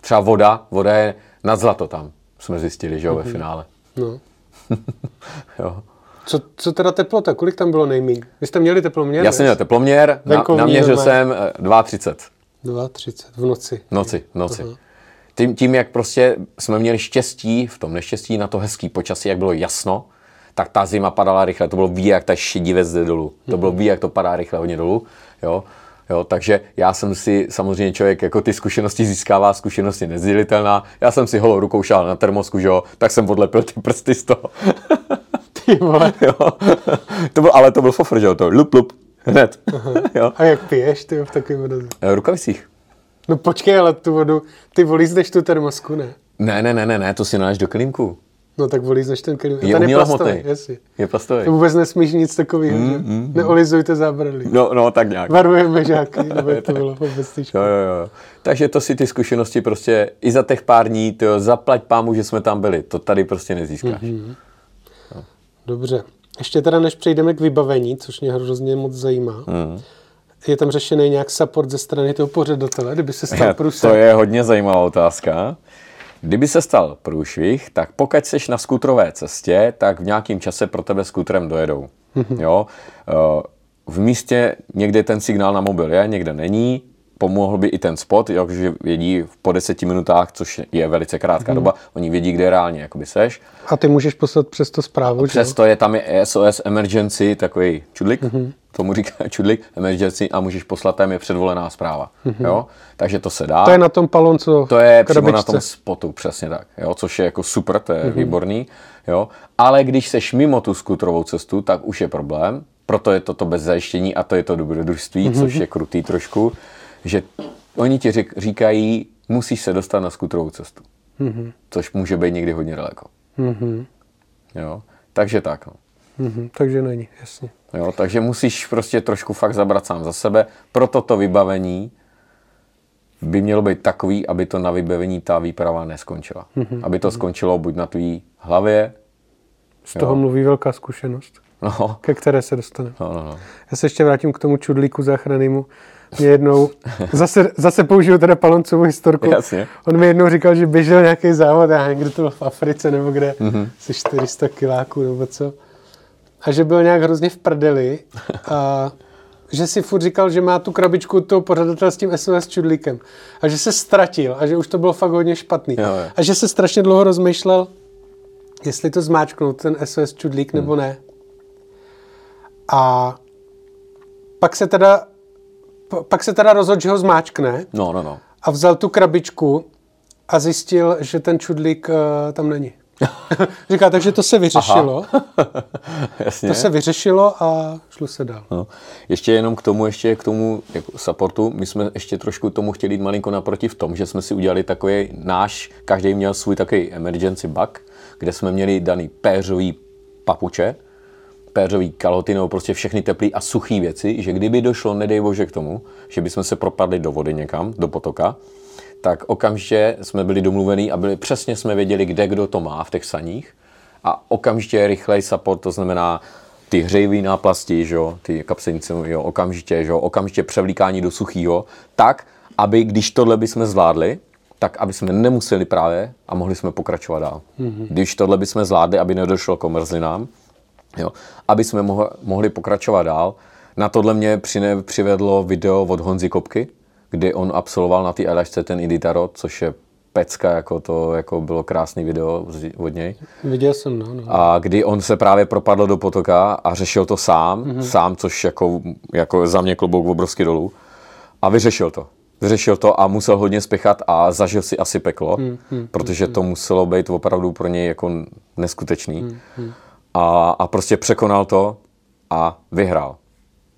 Třeba voda, voda je nad zlato tam, jsme zjistili, že jo, ve finále. No. Jo. Co, co teda teplota? Kolik tam bylo nejmíň? Vy jste měli teploměr? Já jsem měl teploměr, na, Venkovní naměřil normálně. jsem eh, 2,30 2,30 v noci. v noci. V noci. Tím, tím, jak prostě jsme měli štěstí, v tom neštěstí na to hezký počasí, jak bylo jasno, tak ta zima padala rychle. To bylo ví, jak ta šedivec jde dolů. To bylo ví, jak to padá rychle hodně dolů. Jo? Jo, takže já jsem si, samozřejmě člověk jako ty zkušenosti získává, zkušenost je nezdělitelná. Já jsem si holou rukou šál na termosku, že jo, tak jsem odlepil ty prsty z toho. Ty vole. jo. to byl, ale to byl fofr, že jo, to lup, lup, hned. jo. A jak piješ ty v takovém vodozu? Eh, Rukavicích. No počkej, ale tu vodu, ty volízneš tu termosku, ne? Ne, ne, ne, ne, ne, to si naláš do kelímku. No tak volízneš ten kelím. Je ten uměle plastový, jasně. Je plastový. To vůbec nesmíš nic takového, mm, že? Mm, Neolizujte zábradlí. No, no, tak nějak. Varujeme žáky, nebo to bylo vůbec Jo, jo, jo. Takže to si ty zkušenosti prostě i za těch pár dní, tyjo, zaplať pámu, že jsme tam byli. To tady prostě nezískáš. Mm-hmm. Dobře. Ještě teda, než přejdeme k vybavení, což mě hrozně moc zajímá, mm. je tam řešený nějak support ze strany toho pořadatele, kdyby se stal To průser. je hodně zajímavá otázka. Kdyby se stal průšvih, tak pokud jsi na skutrové cestě, tak v nějakém čase pro tebe skutrem dojedou. jo? Eh, V místě někde ten signál na mobil je, někde není, pomohl by i ten spot, že vědí po deseti minutách, což je velice krátká doba, oni vědí, kde reálně jakoby seš. A ty můžeš poslat přes to zprávu, že jo? Přesto je tam je SOS Emergency, takový čudlik, mm-hmm. tomu říká čudlik, Emergency a můžeš poslat, tam je předvolená zpráva. Mm-hmm. Jo? Takže to se dá. To je na tom palon, co To je přímo na tom spotu, přesně tak, jo? což je jako super, to je mm-hmm. výborný. Jo? Ale když seš mimo tu skutrovou cestu, tak už je problém, proto je toto bez zajištění a to je to dobrodružství, mm-hmm. což je krutý trošku, že oni ti řek, říkají, musíš se dostat na skutrovou cestu, mm-hmm. což může být někdy hodně daleko. Mhm. Jo? Takže tak. No. Mhm, takže není, jasně. Jo, takže musíš prostě trošku fakt zabrat sám za sebe. Proto to vybavení by mělo být takový, aby to na vybavení ta výprava neskončila. Mm-hmm. Aby to skončilo buď na tvý hlavě, Z toho mluví velká zkušenost, no, ke které se dostaneme. no, no, no. Já se ještě vrátím k tomu čudlíku záchrannému. Mě jednou, zase, zase použiju teda Paloncovou historku. Jasně. On mi jednou říkal, že běžel nějaký závod, já nevím, kde to bylo v Africe nebo kde, Mhm. mm-hmm. se 400 kiláků nebo co. A že byl nějak hrozně v prdeli a že si furt říkal, že má tu krabičku toho pořadatele s tím SOS čudlíkem. A že se ztratil a že už to bylo fakt hodně špatný. Jo, jo. A že se strašně dlouho rozmýšlel, jestli to zmáčknout, ten SOS čudlík, nebo Hmm. ne. A pak se teda, pak se teda rozhodl, že ho zmáčkne no, no, no. a vzal tu krabičku a zjistil, že ten čudlík uh, tam není. Říká, takže to se vyřešilo. Jasně. To se vyřešilo a šlo se dál. No. Ještě jenom k tomu, ještě k tomu jako supportu, my jsme ještě trošku tomu chtěli jít malinko naproti v tom, že jsme si udělali takový náš, každý měl svůj takový emergency bug, kde jsme měli daný péřový papuče, péřový kalhoty nebo prostě všechny teplé a suché věci, že kdyby došlo, nedej bože k tomu, že bychom se propadli do vody někam, do potoka, tak okamžitě jsme byli domluvení a byli, přesně jsme věděli, kde kdo to má v těch saních a okamžitě rychlej support, to znamená ty hřejivý náplasti, že jo, ty kapsenice, jo, okamžitě, že jo, okamžitě převlíkání do suchého, tak, aby když tohle bychom zvládli, tak aby jsme nemuseli právě a mohli jsme pokračovat dál. Mm-hmm. Když tohle bychom zvládli, aby nedošlo k omrzlinám, jo, aby jsme mohli, pokračovat dál. Na tohle mě přine, přivedlo video od Honzy Kopky, kdy on absolvoval na té LHC ten Iditarot, což je pecka, jako to jako bylo krásný video od něj. Viděl jsem, no. no. A kdy on se právě propadl do potoka a řešil to sám, mm-hmm. sám, což jako, jako za mě klobouk obrovský dolů. A vyřešil to. vyřešil to a musel hodně spěchat a zažil si asi peklo, hmm, hmm, protože hmm, to muselo být opravdu pro něj jako neskutečný. Hmm, hmm. A, a prostě překonal to a vyhrál.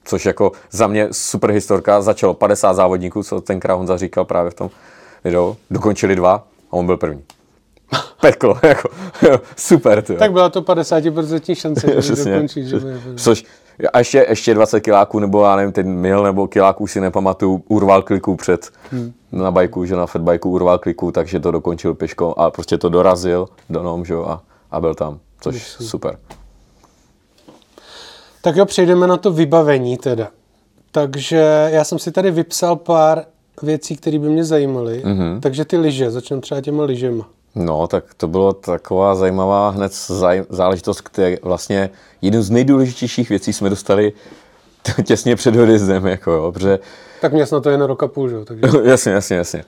Což jako za mě super historka, začalo 50 závodníků, co tenkrát Honza říkal právě v tom videu, dokončili dva a on byl první. Peklo, jako, super. Tyjo. Tak byla to 50% šance, že dokončíš. Že Což a ještě, ještě 20 kiláků, nebo já nevím, ten mil nebo kiláků si nepamatuju, urval kliku před hmm. na bajku, že na fatbajku urval kliku, takže to dokončil pěškou a prostě to dorazil do nom, že a, a byl tam, což Myslím. super. Tak jo, přejdeme na to vybavení teda. Takže já jsem si tady vypsal pár věcí, které by mě zajímaly. Mm-hmm. Takže ty lyže, začnu třeba těma lyžema. No, tak to bylo taková zajímavá hned záležitost, která vlastně jednu z nejdůležitějších věcí jsme dostali těsně před odjezdem, jako jo, protože... Tak mě snad to je na rok a půl, že? Takže... jasně, jasně, jasně.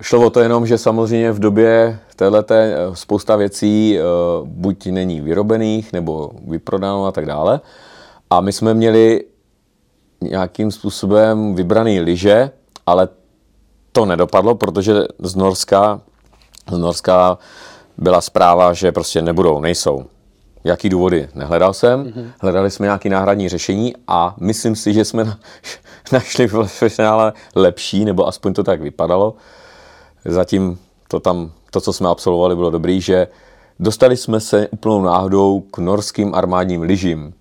Šlo o to jenom, že samozřejmě v době téhleté eh, spousta věcí uh, buď není vyrobených, nebo vyprodáno a tak dále. A my jsme měli nějakým způsobem vybraný lyže, ale to nedopadlo, protože z Norska z Norska byla zpráva, že prostě nebudou, nejsou. Jaký důvody? Nehledal jsem. Mm-hmm. Hledali jsme nějaké náhradní řešení a myslím si, že jsme našli v finále lepší, nebo aspoň to tak vypadalo. Zatím to tam, to, co jsme absolvovali, bylo dobrý, že dostali jsme se úplnou náhodou k norským armádním lyžím.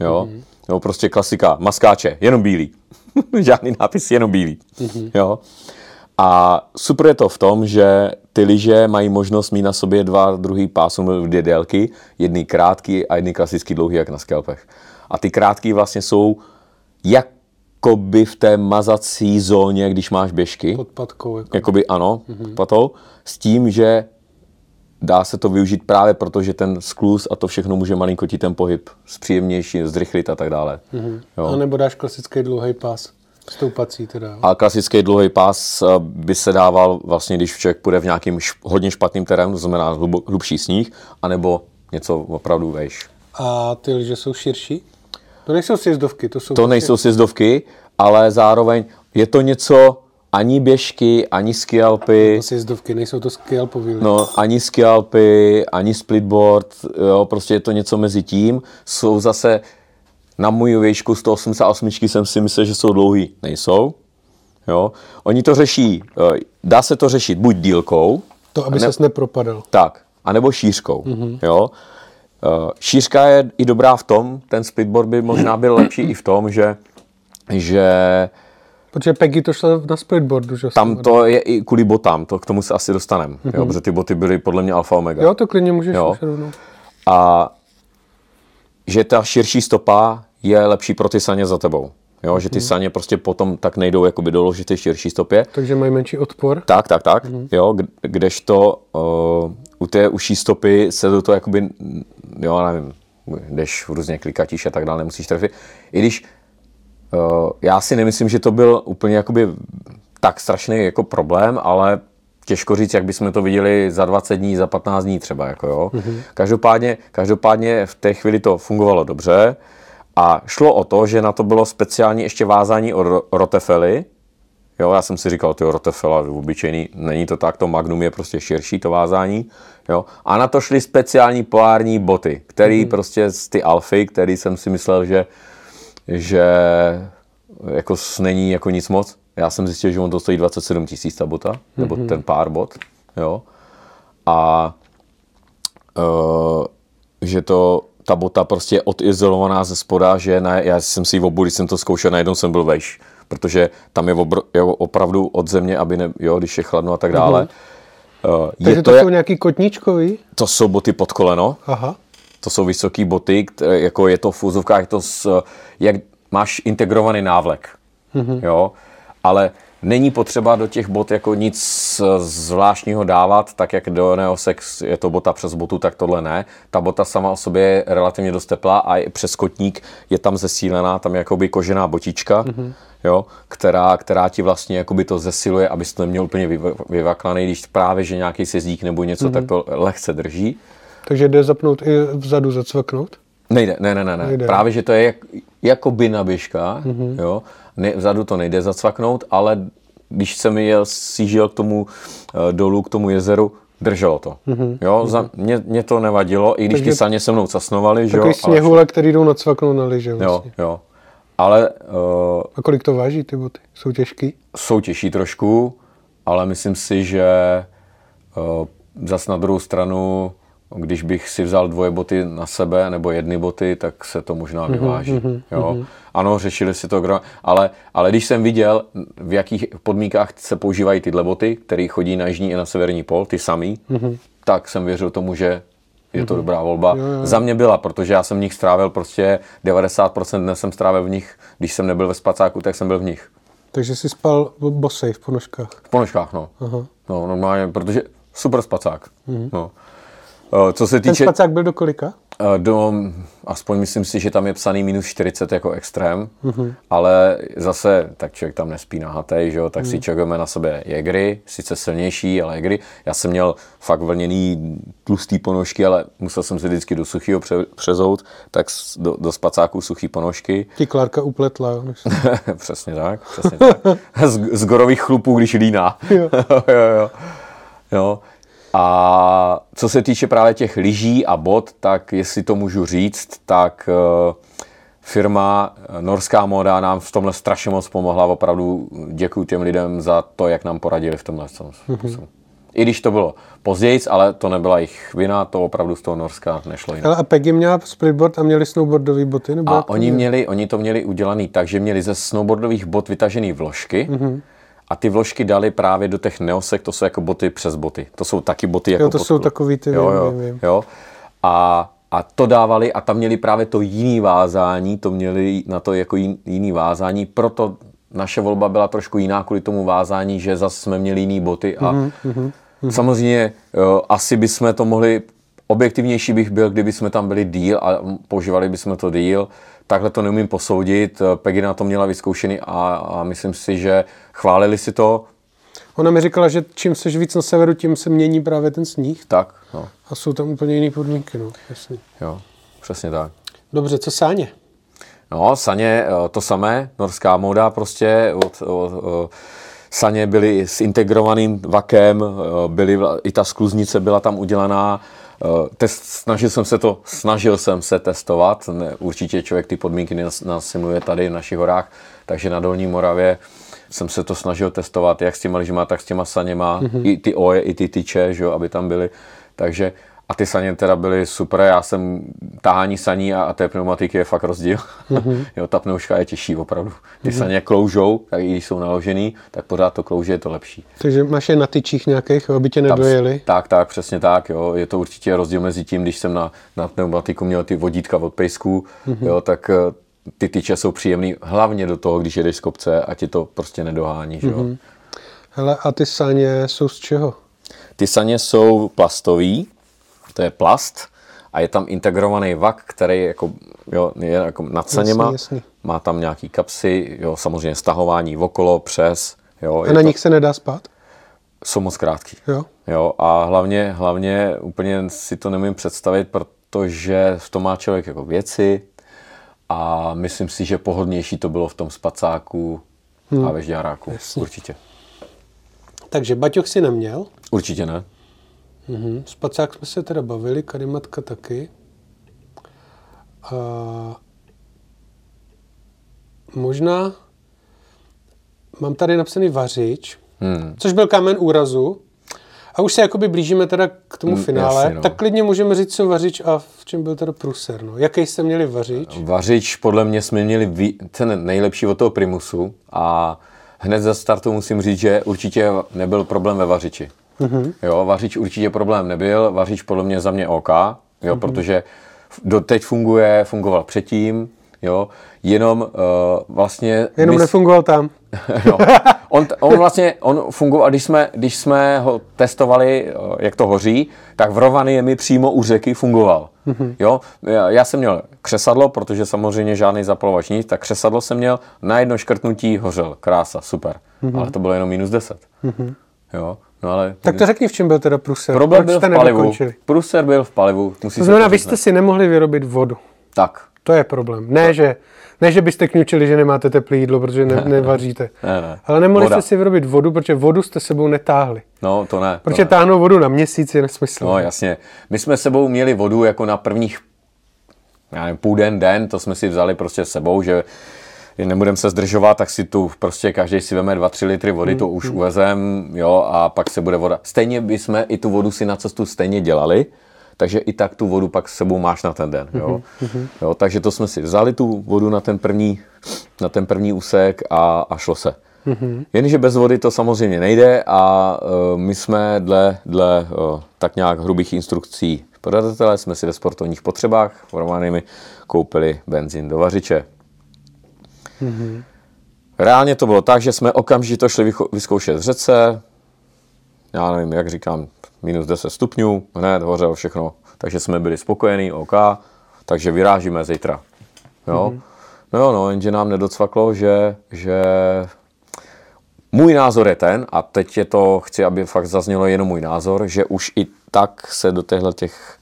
Jo? Mm-hmm. jo prostě klasika, maskáče, jenom bílý. Žádný nápis, jenom bílý. Mm-hmm. Jo? A super je to v tom, že ty lyže mají možnost mít na sobě dva druhý pásů, dvě délky, jedny krátký a jedny klasicky dlouhý, jak na skelpech. A ty krátký vlastně jsou jakoby v té mazací zóně, když máš běžky. Pod patkou. Jako. Jakoby ano, mm-hmm. pod patou. S tím, že dá se to využít právě proto, že ten skluz a to všechno může malinko ti ten pohyb zpříjemnější, zrychlit a tak dále. Mm-hmm. Jo. A nebo dáš klasický dlouhý pás. Stoupací teda. A klasický dlouhý pás eh, by se dával vlastně, když člověk půjde v nějakým š- hodně špatným terénu, to znamená hlub- hlubší sníh, anebo něco opravdu vejš. A ty lyže jsou širší? To nejsou sjezdovky, to jsou... To nejsou sjezdovky, ale zároveň je to něco, ani běžky, ani skialpy. To sjezdovky, nejsou to skialpový. No, ani skialpy, ani splitboard, jo, prostě je to něco mezi tím. Jsou zase na můj výšku 188 jsem si myslel, že jsou dlouhý. Nejsou. Jo. Oni to řeší, eh, dá se to řešit buď dílkou. To, aby ne, ses nepropadl. Tak, anebo šířkou. Mm-hmm. Jo. Eh, šířka je i dobrá v tom, ten splitboard by možná byl lepší i v tom, že, že Protože Peggy to šlo na splitboardu, že? Tam to je i kvůli botám, to k tomu se asi dostaneme, mm-hmm. protože ty boty byly podle mě alfa omega. Jo, to klidně můžeš jo. rovnou. A že ta širší stopa je lepší pro ty saně za tebou. Jo, že ty mm. saně prostě potom tak nejdou jakoby doložit ty širší stopě. Takže mají menší odpor. Tak, tak, tak. Mm. Jo, kdežto uh, u té uší stopy se do toho jakoby, jo, nevím, jdeš různě klikatíš a tak dále, nemusíš trefit. I když uh, já si nemyslím, že to byl úplně jakoby tak strašný jako problém, ale těžko říct, jak bychom to viděli za 20 dní, za 15 dní třeba. Jako jo. Mm-hmm. Každopádně, každopádně v té chvíli to fungovalo dobře a šlo o to, že na to bylo speciální ještě vázání o rotefely. Jo, já jsem si říkal, ty rotefela obyčejný, není to tak, to Magnum je prostě širší to vázání. Jo. A na to šly speciální polární boty, které mm-hmm. prostě z ty alfy, který jsem si myslel, že, že jako není jako nic moc, já jsem zjistil, že on to stojí 27 tisíc ta bota, nebo mm-hmm. ten pár bot, jo. A uh, že to, ta bota prostě je odizolovaná ze spoda, že ne, já jsem si ji obu, když jsem to zkoušel, najednou jsem byl vejš, protože tam je, obr, je opravdu od země, aby ne, jo, když je chladno a tak dále. Mm-hmm. Uh, Takže to, to jsou je, nějaký kotníčkový? To jsou boty pod koleno. Aha. To jsou vysoké boty, které, jako je to v fúzovkách, to s, jak máš integrovaný návlek. Mm-hmm. Jo, ale není potřeba do těch bot jako nic zvláštního dávat, tak jak do Neosex je to bota přes botu, tak tohle ne. Ta bota sama o sobě je relativně dost teplá a i přes kotník je tam zesílená, tam je jakoby kožená botička, mm-hmm. jo, která, která ti vlastně jakoby to zesiluje, abys to neměl úplně vyvaklaný, když právě, že nějaký sezdík nebo něco, mm-hmm. tak to lehce drží. Takže jde zapnout i vzadu, zacvaknout? Nejde, ne, ne, ne, ne. Nejde. Právě, že to je jak, jako by na běžkách, mm-hmm. jo. Ne, vzadu to nejde zacvaknout, ale když jsem jel, sížil k tomu uh, dolů, k tomu jezeru, drželo to. Mm-hmm. Jo, za, mě, mě, to nevadilo, i když Takže ty saně se mnou casnovaly, že jo. Takový ale- sněhule, který jdou nacvaknout na lyže Jo, vlastně. jo. Ale uh, A kolik to váží ty boty? Jsou těžký? jsou těžší trošku, ale myslím si, že uh, zas na druhou stranu, když bych si vzal dvoje boty na sebe nebo jedny boty, tak se to možná vyváží. jo. Ano, řešili si to, ale, ale když jsem viděl, v jakých podmínkách se používají tyhle boty, které chodí na jižní i na severní pol, ty samý, tak jsem věřil tomu, že je to dobrá volba. Za mě byla, protože já jsem v nich strávil prostě 90% dnes jsem strávil v nich, když jsem nebyl ve spacáku, tak jsem byl v nich. Takže jsi spal bosej v ponožkách. V ponožkách, no. Aha. No, normálně, protože super spacák. No. Eh, Co se Ten týče spacák byl do kolika? eh, do, aspoň myslím si, že tam je psaný minus 40 jako extrém, ale zase, tak člověk tam nespí na hatej, že jo, tak si čekujeme na sebe jegry, sice silnější, ale jegry. Já jsem měl fakt vlněný tlustý ponožky, ale musel jsem si vždycky do suchého pře, přezout, tak do, do spacáků suchý ponožky. Ti Klárka upletla. jo, přesně tak, přesně tak. Z, z gorových chlupů, když líná. Jo. jo, jo. jo. A co se týče právě těch lyží a bot, tak jestli to můžu říct, tak eh, firma eh, Norská moda nám v tomhle strašně moc pomohla. Opravdu děkuji těm lidem za to, jak nám poradili v tomhle způsobu. I když to bylo později, ale to nebyla jejich vina, to opravdu z toho Norska nešlo jinak. A Peggy měla splitboard a měli snowboardové boty? Nebo A oni, měli, oni to měli udělaný tak, že měli ze snowboardových bot vytažený vložky Mhm. A ty vložky dali právě do těch neosek, to jsou jako boty přes boty. To jsou taky boty jako to pod jsou takový ty, jo, vím, jo, vím, jo. A, a to dávali a tam měli právě to jiný vázání, to měli na to jako jin, jiný vázání, proto naše volba byla trošku jiná kvůli tomu vázání, že zase jsme měli jiný boty a Mhm, samozřejmě jo, asi bychom to mohli, objektivnější bych byl, kdyby jsme tam byli díl a používali bychom to díl, takhle to neumím posoudit, Peggy na to měla vyzkoušený a, a myslím si, že chválili si to, Ona mi říkala, že čím seš víc na severu, tím se mění právě ten sníh. tak, no, A jsou tam úplně jiné podmínky. No, jasně. jo, přesně tak. Dobře, co sáně? No, saně eh, to samé, norská móda prostě, od, od, od, saně byly s integrovaným vakem, eh, byly, i ta skluznice byla tam udělaná, eh, test, snažil jsem se to, snažil jsem se testovat, ne, určitě člověk ty podmínky nas- nasimuluje tady v našich horách, takže na Dolní Moravě jsem se to snažil testovat, jak s těma lyžima, tak s těma saněma, mm-hmm. i ty oje, i ty tyče, že jo, aby tam byly, takže a ty saně teda byly super, já jsem tahání saní a, a té pneumatiky je fakt rozdíl. Mm-hmm. jo, ta pneuška je těžší opravdu. Ty mm-hmm. saně kloužou, tak i když jsou naložený, tak pořád to klouže, je to lepší. Takže máš je na tyčích nějakých, aby tě Tam- nedojeli. Tak, tak, přesně tak. Jo. Je to určitě rozdíl mezi tím, když jsem na, na pneumatiku měl ty vodítka od pejsků, mm-hmm. jo, tak eh, ty tyče jsou příjemný, hlavně do toho, když jedeš z kopce a ti to prostě nedohání. Že jo. Mm-hmm. Hele, a ty sáně jsou z čeho? Ty saně jsou plastový, to je plast a je tam integrovaný vak, který jako, jo, je jako nad saněma. Jasně, jasně. Má tam nějaký kapsy, jo, samozřejmě stahování okolo, přes. Jo, A na to, nich se nedá spát? jsou moc krátký. Jo. Jo, a hlavně, hlavně úplně si to nemůžu představit, protože v tom má člověk jako věci a myslím si, že pohodnější to bylo v tom spacáku a ve žďáráku. Jasně. Určitě. Takže baťoch si neměl. Určitě ne. Mhm. Spacák jsme se teda bavili, karimatka taky. A možná mám tady napsaný vařič, Hmm. což byl kámen úrazu. A už se jakoby blížíme teda k tomu Mm, finále, jasně, no. tak klidně můžeme říct, co vařič a v čem byl teda pruser. No. Jaký jste měli vařič? Vařič, podle mě jsme měli ten nejlepší od toho Primusu a hned za startu musím říct, že určitě nebyl problém ve vařiči. Mm-hmm. Jo, vařič určitě problém nebyl, vařič podle mě za mě OK, jo, mm-hmm. protože doteď funguje, fungoval předtím, jo, jenom uh, vlastně... Jenom my- nefungoval tam. jo. On, on vlastně, on fungoval, když jsme, když jsme ho testovali, eh, jak to hoří, tak v Rovaniemi přímo u řeky fungoval. Mm-hmm. Jo? Já, já jsem měl křesadlo, protože samozřejmě žádný zapalovač nic, tak křesadlo jsem měl, na jedno škrtnutí hořel. Krása, super. Mm-hmm. Ale to bylo jenom minus 10. Mm-hmm. Jo? No ale Tak to řekni, v čem byl teda pruser. problém Proč byl jste v palivu. nedokončili? Pruser byl v palivu. Musí To znamená, vy jste si nemohli vyrobit vodu. Tak, To je problém. Ne, že, ne, že byste kňučili, že nemáte teplé jídlo, protože ne, nevaříte. Ne, ne. Ale nemohli Voda. jste si vyrobit vodu, protože vodu jste sebou netáhli. No, to ne. to Protože ne. táhnout vodu na měsíc je nesmysl. No jasně. My jsme sebou měli vodu jako na prvních já nevím, půl den, den, to jsme si vzali prostě s sebou, že nebudeme se zdržovat, tak si tu prostě každý si veme 2-3 litry vody, to už uvezem, jo, a pak se bude voda. Stejně bychom i tu vodu si na cestu stejně dělali, takže i tak tu vodu pak s sebou máš na ten den, jo. jo takže to jsme si vzali tu vodu na ten první, na ten první úsek a, a šlo se. Jenže bez vody to samozřejmě nejde a uh, my jsme dle, dle uh, tak nějak hrubých instrukcí podadatele jsme si ve sportovních potřebách formovanými koupili benzín do vařiče. Reálně to bylo tak, že jsme okamžitě šli vyzkoušet v řece, já nevím, jak říkám, minus 10 stupňů, hned hořelo všechno, takže jsme byli spokojení, OK, takže vyrážíme zítra. Jo? No jo, no, jenže nám nedocvaklo, že, že můj názor je ten, a teď je to, chci, aby fakt zaznělo jenom můj názor, že už i tak se do těchto těch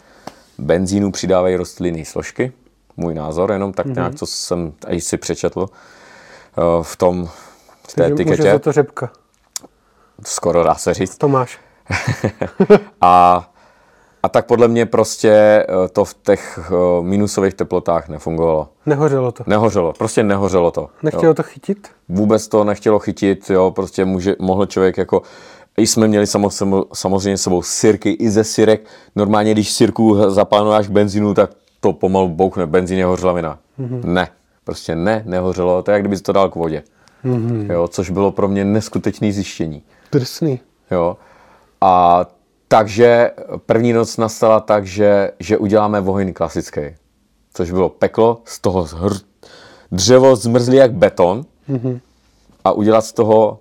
benzínů přidávají rostlinné složky. Můj názor, jenom tak nějak, co jsem i si přečetl eh, v tom, v té Takže může etiketě, za to řepka. skoro dá se říct. Tomáš. A, a tak podle mě prostě eh, to v těch eh, minusových teplotách nefungovalo. Nehořelo to. Nehořelo, prostě nehořelo to. jo. Nechtělo to chytit? vůbec to nechtělo chytit, jo, prostě může, mohl člověk jako, i jsme měli samo, samo, samozřejmě s sebou sirky i ze syrek, normálně když sirku zapáluješ k benzínu, tak to pomalu bouchne, benzín je hořlavina. Mm-hmm. Ne, prostě ne, nehořelo, to je jak kdyby to dal k vodě. Mm-hmm. Jo, což bylo pro mě neskutečné zjištění. Drsný. Jo. A takže první noc nastala tak, že, že uděláme oheň klasický. Což bylo peklo, z toho hr... dřevo zmrzlý jak beton mm-hmm. a udělat z toho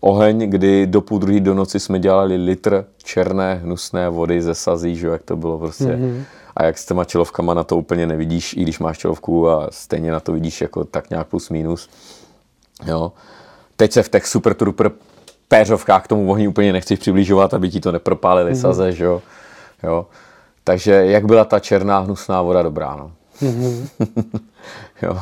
oheň, kdy do půl druhý do noci jsme dělali litr černé hnusné vody ze sazí, že jo, jak to bylo prostě. Mm-hmm. A jak s těma čelovkama na to úplně nevidíš, i když máš čelovku a stejně na to vidíš jako tak nějak plus minus. Jo. Teď se v těch super trooper péřovkách k tomu ohni úplně nechci přiblížovat, aby ti to nepropálili mm-hmm. saze, že jo. jo. Takže jak byla ta černá hnusná voda dobrá, no. Mm-hmm. jo.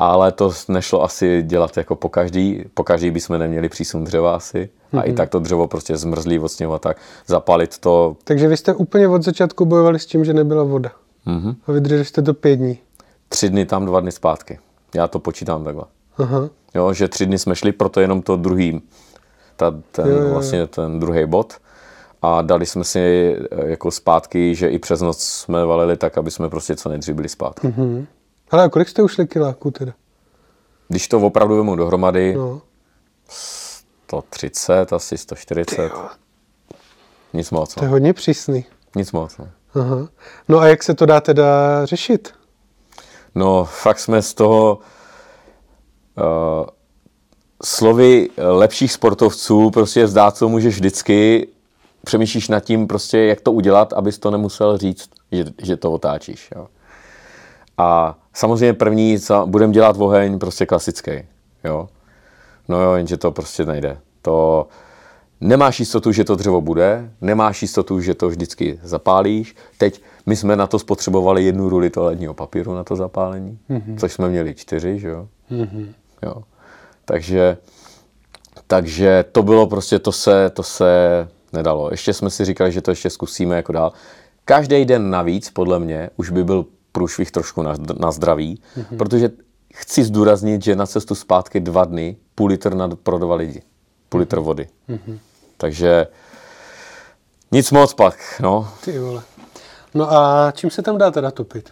Ale to nešlo asi dělat jako po každý. Po každý bychom neměli přísun dřeva asi. Mm-hmm. A i tak to dřevo prostě zmrzlý od sněhu a tak. Zapalit to Takže vy jste úplně od začátku bojovali s tím, že nebyla voda. Mhm. A vydrželi jste to pět dní. tři dny tam, dva dny zpátky. Já to počítám takhle. Aha. Jo, že tři dny jsme šli, proto jenom to druhý, ta, ten, Jo, jo, jo. vlastně ten druhý bod. A dali jsme si eh, jako zpátky, že i přes noc jsme valili tak, aby jsme prostě co nejdřív byli zpátky. Mhm. Ale a kolik jste ušli kiláků teda? Když to opravdu vemu dohromady, No. 130, asi 140. Nic moc, To je no. hodně přísný. Nic moc, no. Aha. No a jak se to dá teda řešit? No, fakt jsme z toho uh, slovy lepších sportovců, prostě zdát, co můžeš vždycky, přemýšlíš nad tím, prostě, jak to udělat, abys to nemusel říct, že, že to otáčíš. Jo. A samozřejmě první, co budeme dělat oheň, prostě klasický. Jo. No jo, jenže to prostě nejde. To nemáš jistotu, že to dřevo bude, nemáš jistotu, že to vždycky zapálíš. Teď my jsme na to spotřebovali jednu ruli toaletního papíru na to zapálení, mm-hmm. což jsme měli čtyři, že jo. Mm-hmm. jo. Takže, takže to bylo prostě, to se, to se nedalo. Ještě jsme si říkali, že to ještě zkusíme jako dál. Každý den navíc, podle mě, už by byl průšvih trošku na, na zdraví, mm-hmm. protože chci zdůraznit, že na cestu zpátky dva dny půl litr na, pro dva lidi. Půl litr vody. Mm-hmm. Takže nic moc pak, no. Ty vole. No a čím se tam dá teda topit?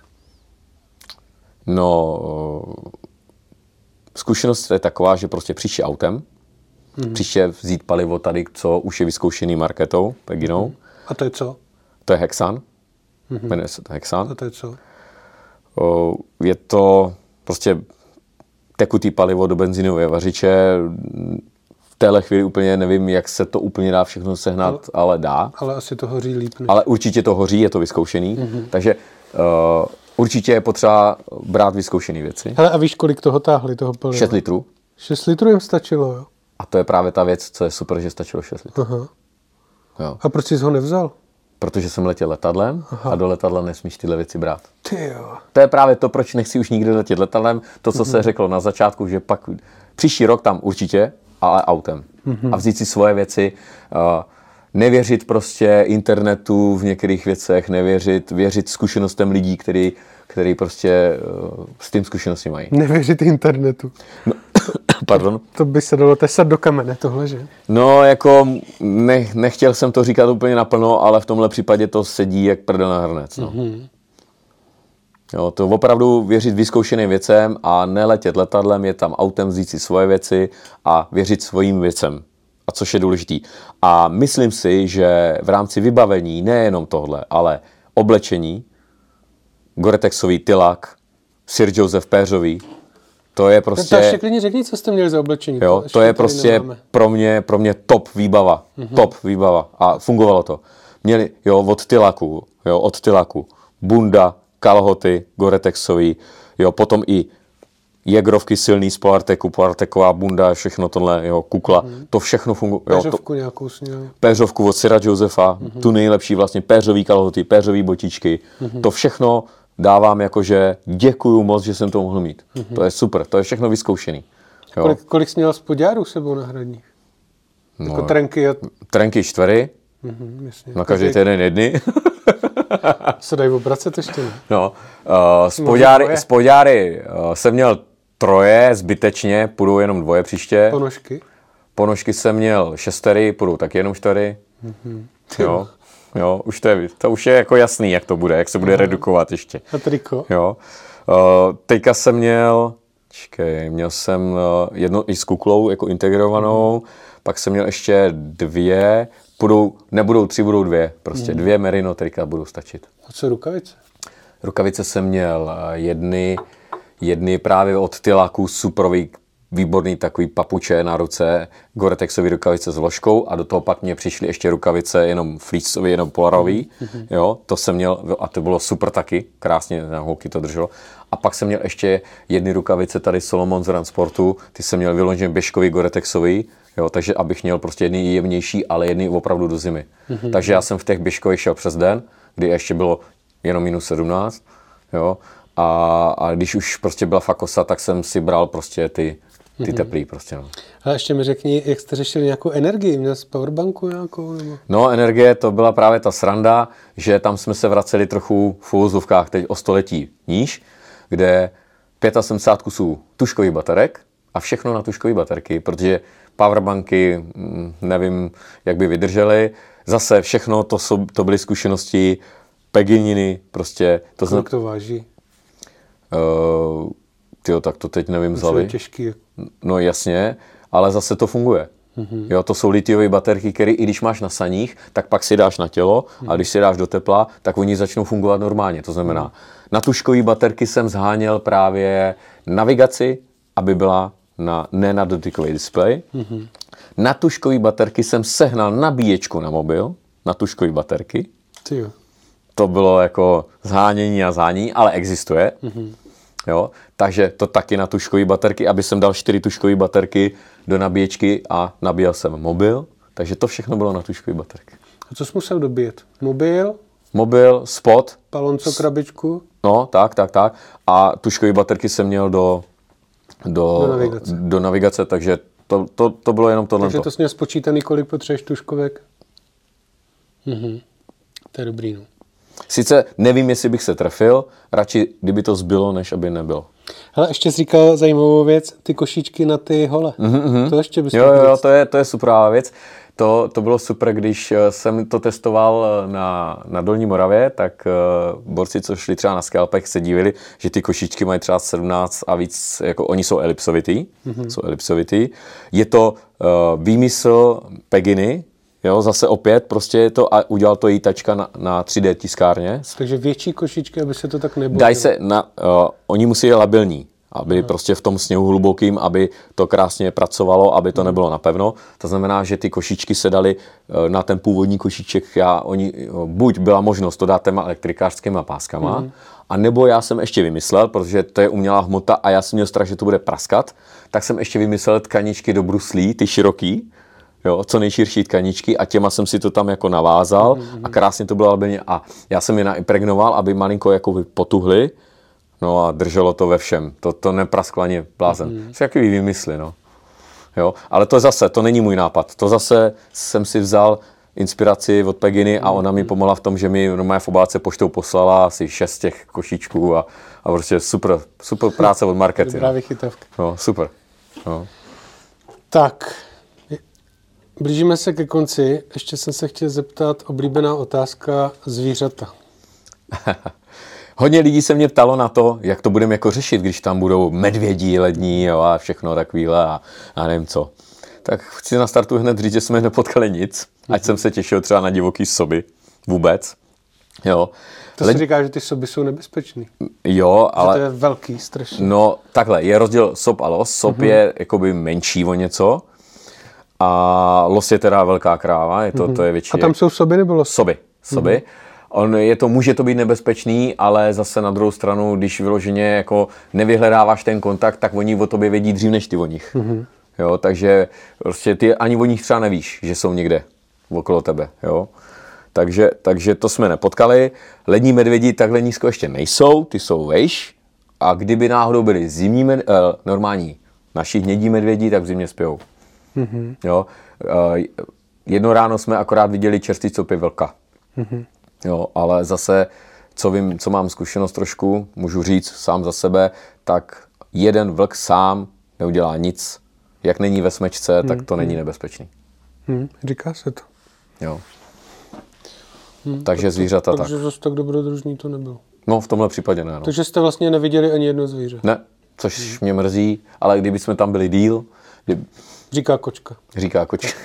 No, zkušenost je taková, že prostě příště autem, mm-hmm. příště vzít palivo tady, co už je vyzkoušený marketou, tak jinou. Mm-hmm. A to je co? To je Hexan. Mm-hmm. Jmenuje se to Hexan. A to je co? Je to prostě tekutý palivo do benzinové vařiče. V téhle chvíli úplně nevím, jak se to úplně dá všechno sehnat, ale, ale dá. Ale asi to hoří líp. Než... Ale určitě to hoří, je to vyzkoušený. Mm-hmm. Takže uh, určitě je potřeba brát vyzkoušené věci. Hele, a víš, kolik toho táhli, toho paliva? 6 litrů. 6 litrů jim stačilo, jo? A to je právě ta věc, co je super, že stačilo 6 litrů. Aha. Jo. A proč jsi ho nevzal? Protože jsem letěl letadlem Aha. a do letadla nesmíš tyhle věci brát. Ty jo. To je právě to, proč nechci už nikdy letět letadlem. To, co mm-hmm. se řeklo na začátku, že pak příští rok tam určitě, ale autem. Mm-hmm. A vzít si svoje věci. Uh, nevěřit prostě internetu v některých věcech, nevěřit, věřit zkušenostem lidí, který, který prostě uh, s tím zkušenosti mají. Nevěřit internetu. No, pardon? To by se dalo tesat do kamene, tohle, že? No, jako ne, nechtěl jsem to říkat úplně naplno, ale v tomhle případě to sedí jak prdel na hrnec. No. Mm-hmm. Jo, to opravdu věřit vyzkoušeným věcem a neletět letadlem, je tam autem, vzít si svoje věci a věřit svým věcem. A což je důležitý. A myslím si, že v rámci vybavení nejenom tohle, ale oblečení, Goretexový tylak, Sir Joseph Péřový, to je prostě... Tak klidně řekni, co jste měli za oblečení. Jo, to je prostě pro mě, pro mě top výbava. Mm-hmm. Top výbava. A fungovalo to. Měli, jo, od tylaku, jo, od tylaku. Bunda, kalhoty, Goretexový, jo, potom i jegrovky silný z Poarteku, Poarteková bunda, všechno tohle, jo, kukla, mm. to všechno funguje. Péřovku to, nějakou sněl. Péřovku od Syra Josefa, mm-hmm. tu nejlepší vlastně péřový kalhoty, péřový botičky, mm-hmm. to všechno dávám jakože děkuju moc, že jsem to mohl mít. Mm-hmm. To je super, to je všechno vyzkoušený. Jo. Kolik, kolik jsi měl spodňárů sebou na hradních? No, jako trenky? A... Trenky čtvery, mm-hmm, jasně. na každý týden jedny. se dají obracet ještě? Ne? No, uh, spodňáry, spodňáry uh, jsem měl troje zbytečně, půjdou jenom dvoje příště. Ponožky? Ponožky jsem měl šestery, půjdou tak jenom čtyři. Mm-hmm. Jo. Jo, už to je, to už je jako jasný, jak to bude, jak se bude Aha. redukovat ještě. A triko? Jo. Uh, teďka jsem měl, čekej, měl jsem uh, jedno i s kuklou jako integrovanou, mm. pak jsem měl ještě dvě, budou, nebudou tři, budou dvě, prostě mm. dvě merino trika budou stačit. A co rukavice? Rukavice jsem měl uh, jedny, jedny právě od Tylaku superový výborný takový papuče na ruce, Gore-Texový rukavice s vložkou a do toho pak mě přišly ještě rukavice jenom fleeceový, jenom polarový, mm-hmm. jo, to jsem měl a to bylo super taky, krásně, na holky to drželo. A pak jsem měl ještě jedny rukavice tady Solomon z Ransportu, ty jsem měl vyloženě běžkový Gore-Texový, jo, takže abych měl prostě jedny jemnější, ale jedny opravdu do zimy. Mm-hmm. Takže já jsem v těch běžkových šel přes den, kdy ještě bylo jenom minus 17, jo, a, a když už prostě byla fakosa, tak jsem si bral prostě ty ty mm-hmm. teplý prostě. No. A ještě mi řekni, jak jste řešili nějakou energii? Měl jsi powerbanku nějakou? Nebo? No, energie to byla právě ta sranda, že tam jsme se vraceli trochu v úvozovkách teď o století níž, kde 75 kusů tuškových baterek a všechno na tuškové baterky, protože powerbanky, mm, nevím, jak by vydržely. Zase všechno, to, jsou, to byly zkušenosti, pegininy, prostě. To Kolik to váží? Uh, tyjo, tak to teď nevím zali. těžký. No jasně, ale zase to funguje. Mm-hmm. Jo, to jsou litiové baterky, které i když máš na saních, tak pak si dáš na tělo a když si dáš do tepla, tak oni začnou fungovat normálně. To znamená, mm-hmm. na tuškové baterky jsem zháněl právě navigaci, aby byla na, ne na dotykový displej. Mm-hmm. Na tuškové baterky jsem sehnal nabíječku na mobil, na tuškové baterky. Tyjo. To bylo jako zhánění a zhání, ale existuje. Mm-hmm. Jo? Takže to taky na tuškové baterky, aby jsem dal čtyři tuškové baterky do nabíječky a nabíjel jsem mobil. Takže to všechno bylo na tuškové baterky. A co jsi musel dobíjet? Mobil? Mobil, spot. Palonco, krabičku? No, tak, tak, tak. A tuškové baterky jsem měl do, do, do, navigace. do navigace, takže to, to, to bylo jenom tohle. Takže to jsi měl spočítaný, kolik potřebuješ tuškovek? Mhm. To je dobrý, no. Sice nevím, jestli bych se trefil, radši kdyby to zbylo, než aby nebylo. Hele, ještě jsi říkal zajímavou věc, ty košičky na ty hole. Mm-hmm. To ještě bys Jo, jo, to je, to je super věc. To, to bylo super, když eh, jsem to testoval eh, na, na Dolní Moravě, tak uh, borci, co šli třeba na skalpech, se divili, že ty košičky mají třeba 17 a víc, jako oni jsou elipsovitý. Mm-hmm. Jsou elipsovitý. Je to uh, výmysl Peginy, Jo, zase opět prostě je to a udělal to tačka na, na 3D tiskárně. Takže větší košičky, aby se to tak nebolo. Daj se na, uh, oni musí být labilní, aby Aha. prostě v tom sněhu hlubokým, aby to krásně pracovalo, aby to nebylo napevno. To znamená, že ty košičky se daly uh, na ten původní košiček, já, oni, uh, buď byla možnost to dát těma elektrikářskýma páskama, mm. a nebo já jsem ještě vymyslel, protože to je umělá hmota a já jsem měl strach, že to bude praskat, tak jsem ještě vymyslel tkaničky do bruslí, ty široký, jo, co nejširší tkaničky a těma jsem si to tam jako navázal mm-hmm. a krásně to bylo albině a já jsem je naimpregnoval, aby malinko jako potuhly, no a drželo to ve všem. To, to neprasklo ani blázen. Mm-hmm. Jsou jaký vymysly, no. Jo, ale to zase, to není můj nápad. To zase jsem si vzal inspiraci od Peginy a ona mi pomohla v tom, že mi normálně v obálce poštou poslala asi šest těch košíčků a, a prostě super, super práce od marketingu. Dobrá vychytavka. No, super. No. Tak, blížíme se ke konci. Ještě jsem se chtěl zeptat, oblíbená otázka zvířata. Hodně lidí se mě ptalo na to, jak to budeme jako řešit, když tam budou medvědí lední jo, a všechno takovýhle a, a nevím co. Tak chci na startu hned říct, že jsme nepotkali nic, ať jsem se těšil třeba na divoký soby. Vůbec. Jo. To Led... si říká, že ty soby jsou nebezpečný. Jo, ale... Že to je velký, strašně. No, takhle, je rozdíl sob a los. Sob uh-huh. je jakoby menší o něco a los je teda velká kráva, je to, uh-huh. to je větší. A tam jsou soby nebo los? Soby, soby. Uh-huh. On je to, může to být nebezpečný, ale zase na druhou stranu, když vyloženě jako nevyhledáváš ten kontakt, tak oni o tobě vědí dřív než ty o nich. Mm-hmm. Jo, takže prostě ty ani o nich třeba nevíš, že jsou někde okolo tebe. Jo. Takže, takže to jsme nepotkali. Lední medvědi takhle nízko ještě nejsou, ty jsou vejš. A kdyby náhodou byli zimní med, eh, normální naši hnědí medvědi, tak v zimě spějou. Mm-hmm. Jo. Eh, jedno ráno jsme akorát viděli čerstvý copy vlka. Mm-hmm. Jo, ale zase, co vím, co mám zkušenost trošku, můžu říct sám za sebe, tak jeden vlk sám neudělá nic. Jak není ve smečce, tak to není hmm. nebezpečný. Hmm, říká se to. Jo. Hmm, takže zvířata tak. Takže zase tak dobrodružný to nebylo. No, v tomhle případě ne. No. Takže jste vlastně neviděli ani jedno zvíře. Ne, což hmm. mě mrzí, ale kdyby jsme tam byli díl... Kdy... Říká kočka. Říká kočka.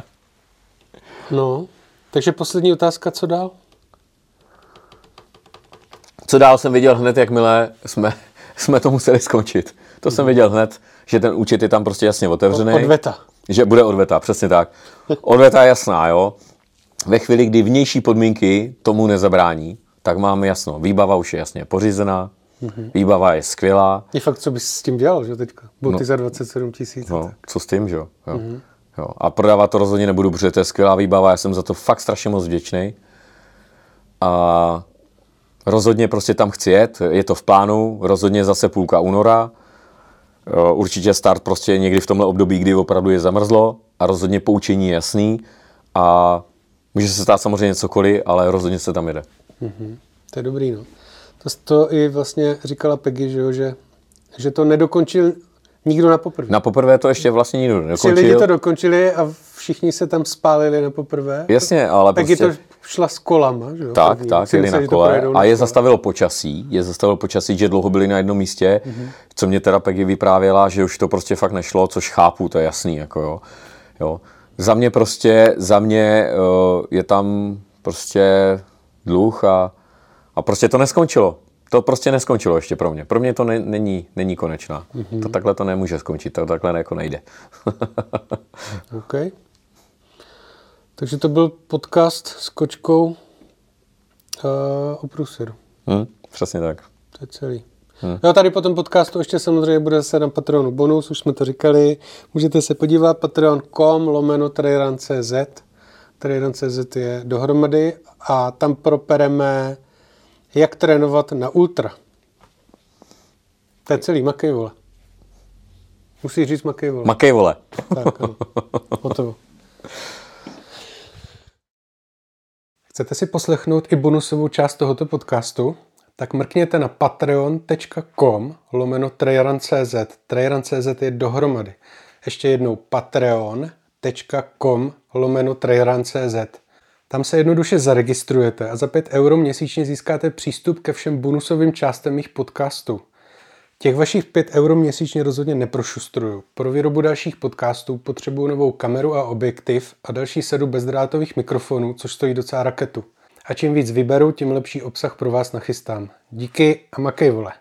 no, takže poslední otázka, co dál? Co dál jsem viděl hned, jakmile jsme, jsme to museli skončit. To jsem viděl hned, že ten účet je tam prostě jasně otevřený. Odveta. Že bude odveta, přesně tak. Odveta je jasná, jo. Ve chvíli, kdy vnější podmínky tomu nezabrání, tak máme jasno. Výbava už je jasně pořízená, mm-hmm. výbava je skvělá. Je fakt, co bys s tím dělal, že teďka? Boty no, za 27 tisíc. No, co s tím, že jo. Mm-hmm. Jo. A prodávat to rozhodně nebudu, protože to je skvělá výbava, já jsem za to fakt strašně moc vděčný. A rozhodně prostě tam chci jet, je to v plánu, rozhodně zase půlka února. Určitě start prostě někdy v tomhle období, kdy opravdu je zamrzlo a rozhodně poučení je jasný a může se stát samozřejmě cokoliv, ale rozhodně se tam jede. Mm-hmm. To je dobrý, no. To, to i vlastně říkala Peggy, že, jo, že, že to nedokončil Nikdo na poprvé. Na poprvé to ještě vlastně nikdo nedokončil. Tři lidi to dokončili a všichni se tam spálili na poprvé. Jasně, ale tak prostě... to šla s kolama, že jo? Tak, První. tak, jeli na kole a je zastavilo počasí, je zastavilo počasí, že dlouho byli na jednom místě, mm-hmm. co mě teda Peggy vyprávěla, že už to prostě fakt nešlo, což chápu, to je jasný, jako jo. jo. Za mě prostě, za mě uh, je tam prostě dluh a, a prostě to neskončilo to prostě neskončilo ještě pro mě. Pro mě to ne, není, není konečná. Mm-hmm. To takhle to nemůže skončit, to takhle jako nejde. OK. Takže to byl podcast s kočkou uh, o průsiru. Hmm, přesně tak. To je celý. Hmm. Jo, tady po tom podcastu ještě samozřejmě bude se na Patreonu bonus, už jsme to říkali. Můžete se podívat patreon.com lomeno traderan.cz Traderan.cz je dohromady a tam propereme jak trénovat na ultra. To je celý, makej vole. Musíš říct makej vole. Makej vole. Tak, ano. Hotovo. Chcete si poslechnout i bonusovou část tohoto podcastu? Tak mrkněte na patreon.com lomeno trajaran.cz. Trajaran.cz je dohromady. Ještě jednou patreon.com lomeno trajaran.cz. Tam se jednoduše zaregistrujete a za 5 euro měsíčně získáte přístup ke všem bonusovým částem mých podcastů. Těch vašich 5 euro měsíčně rozhodně neprošustruju. Pro výrobu dalších podcastů potřebuju novou kameru a objektiv a další sedu bezdrátových mikrofonů, což stojí docela raketu. A čím víc vyberu, tím lepší obsah pro vás nachystám. Díky a makej vole.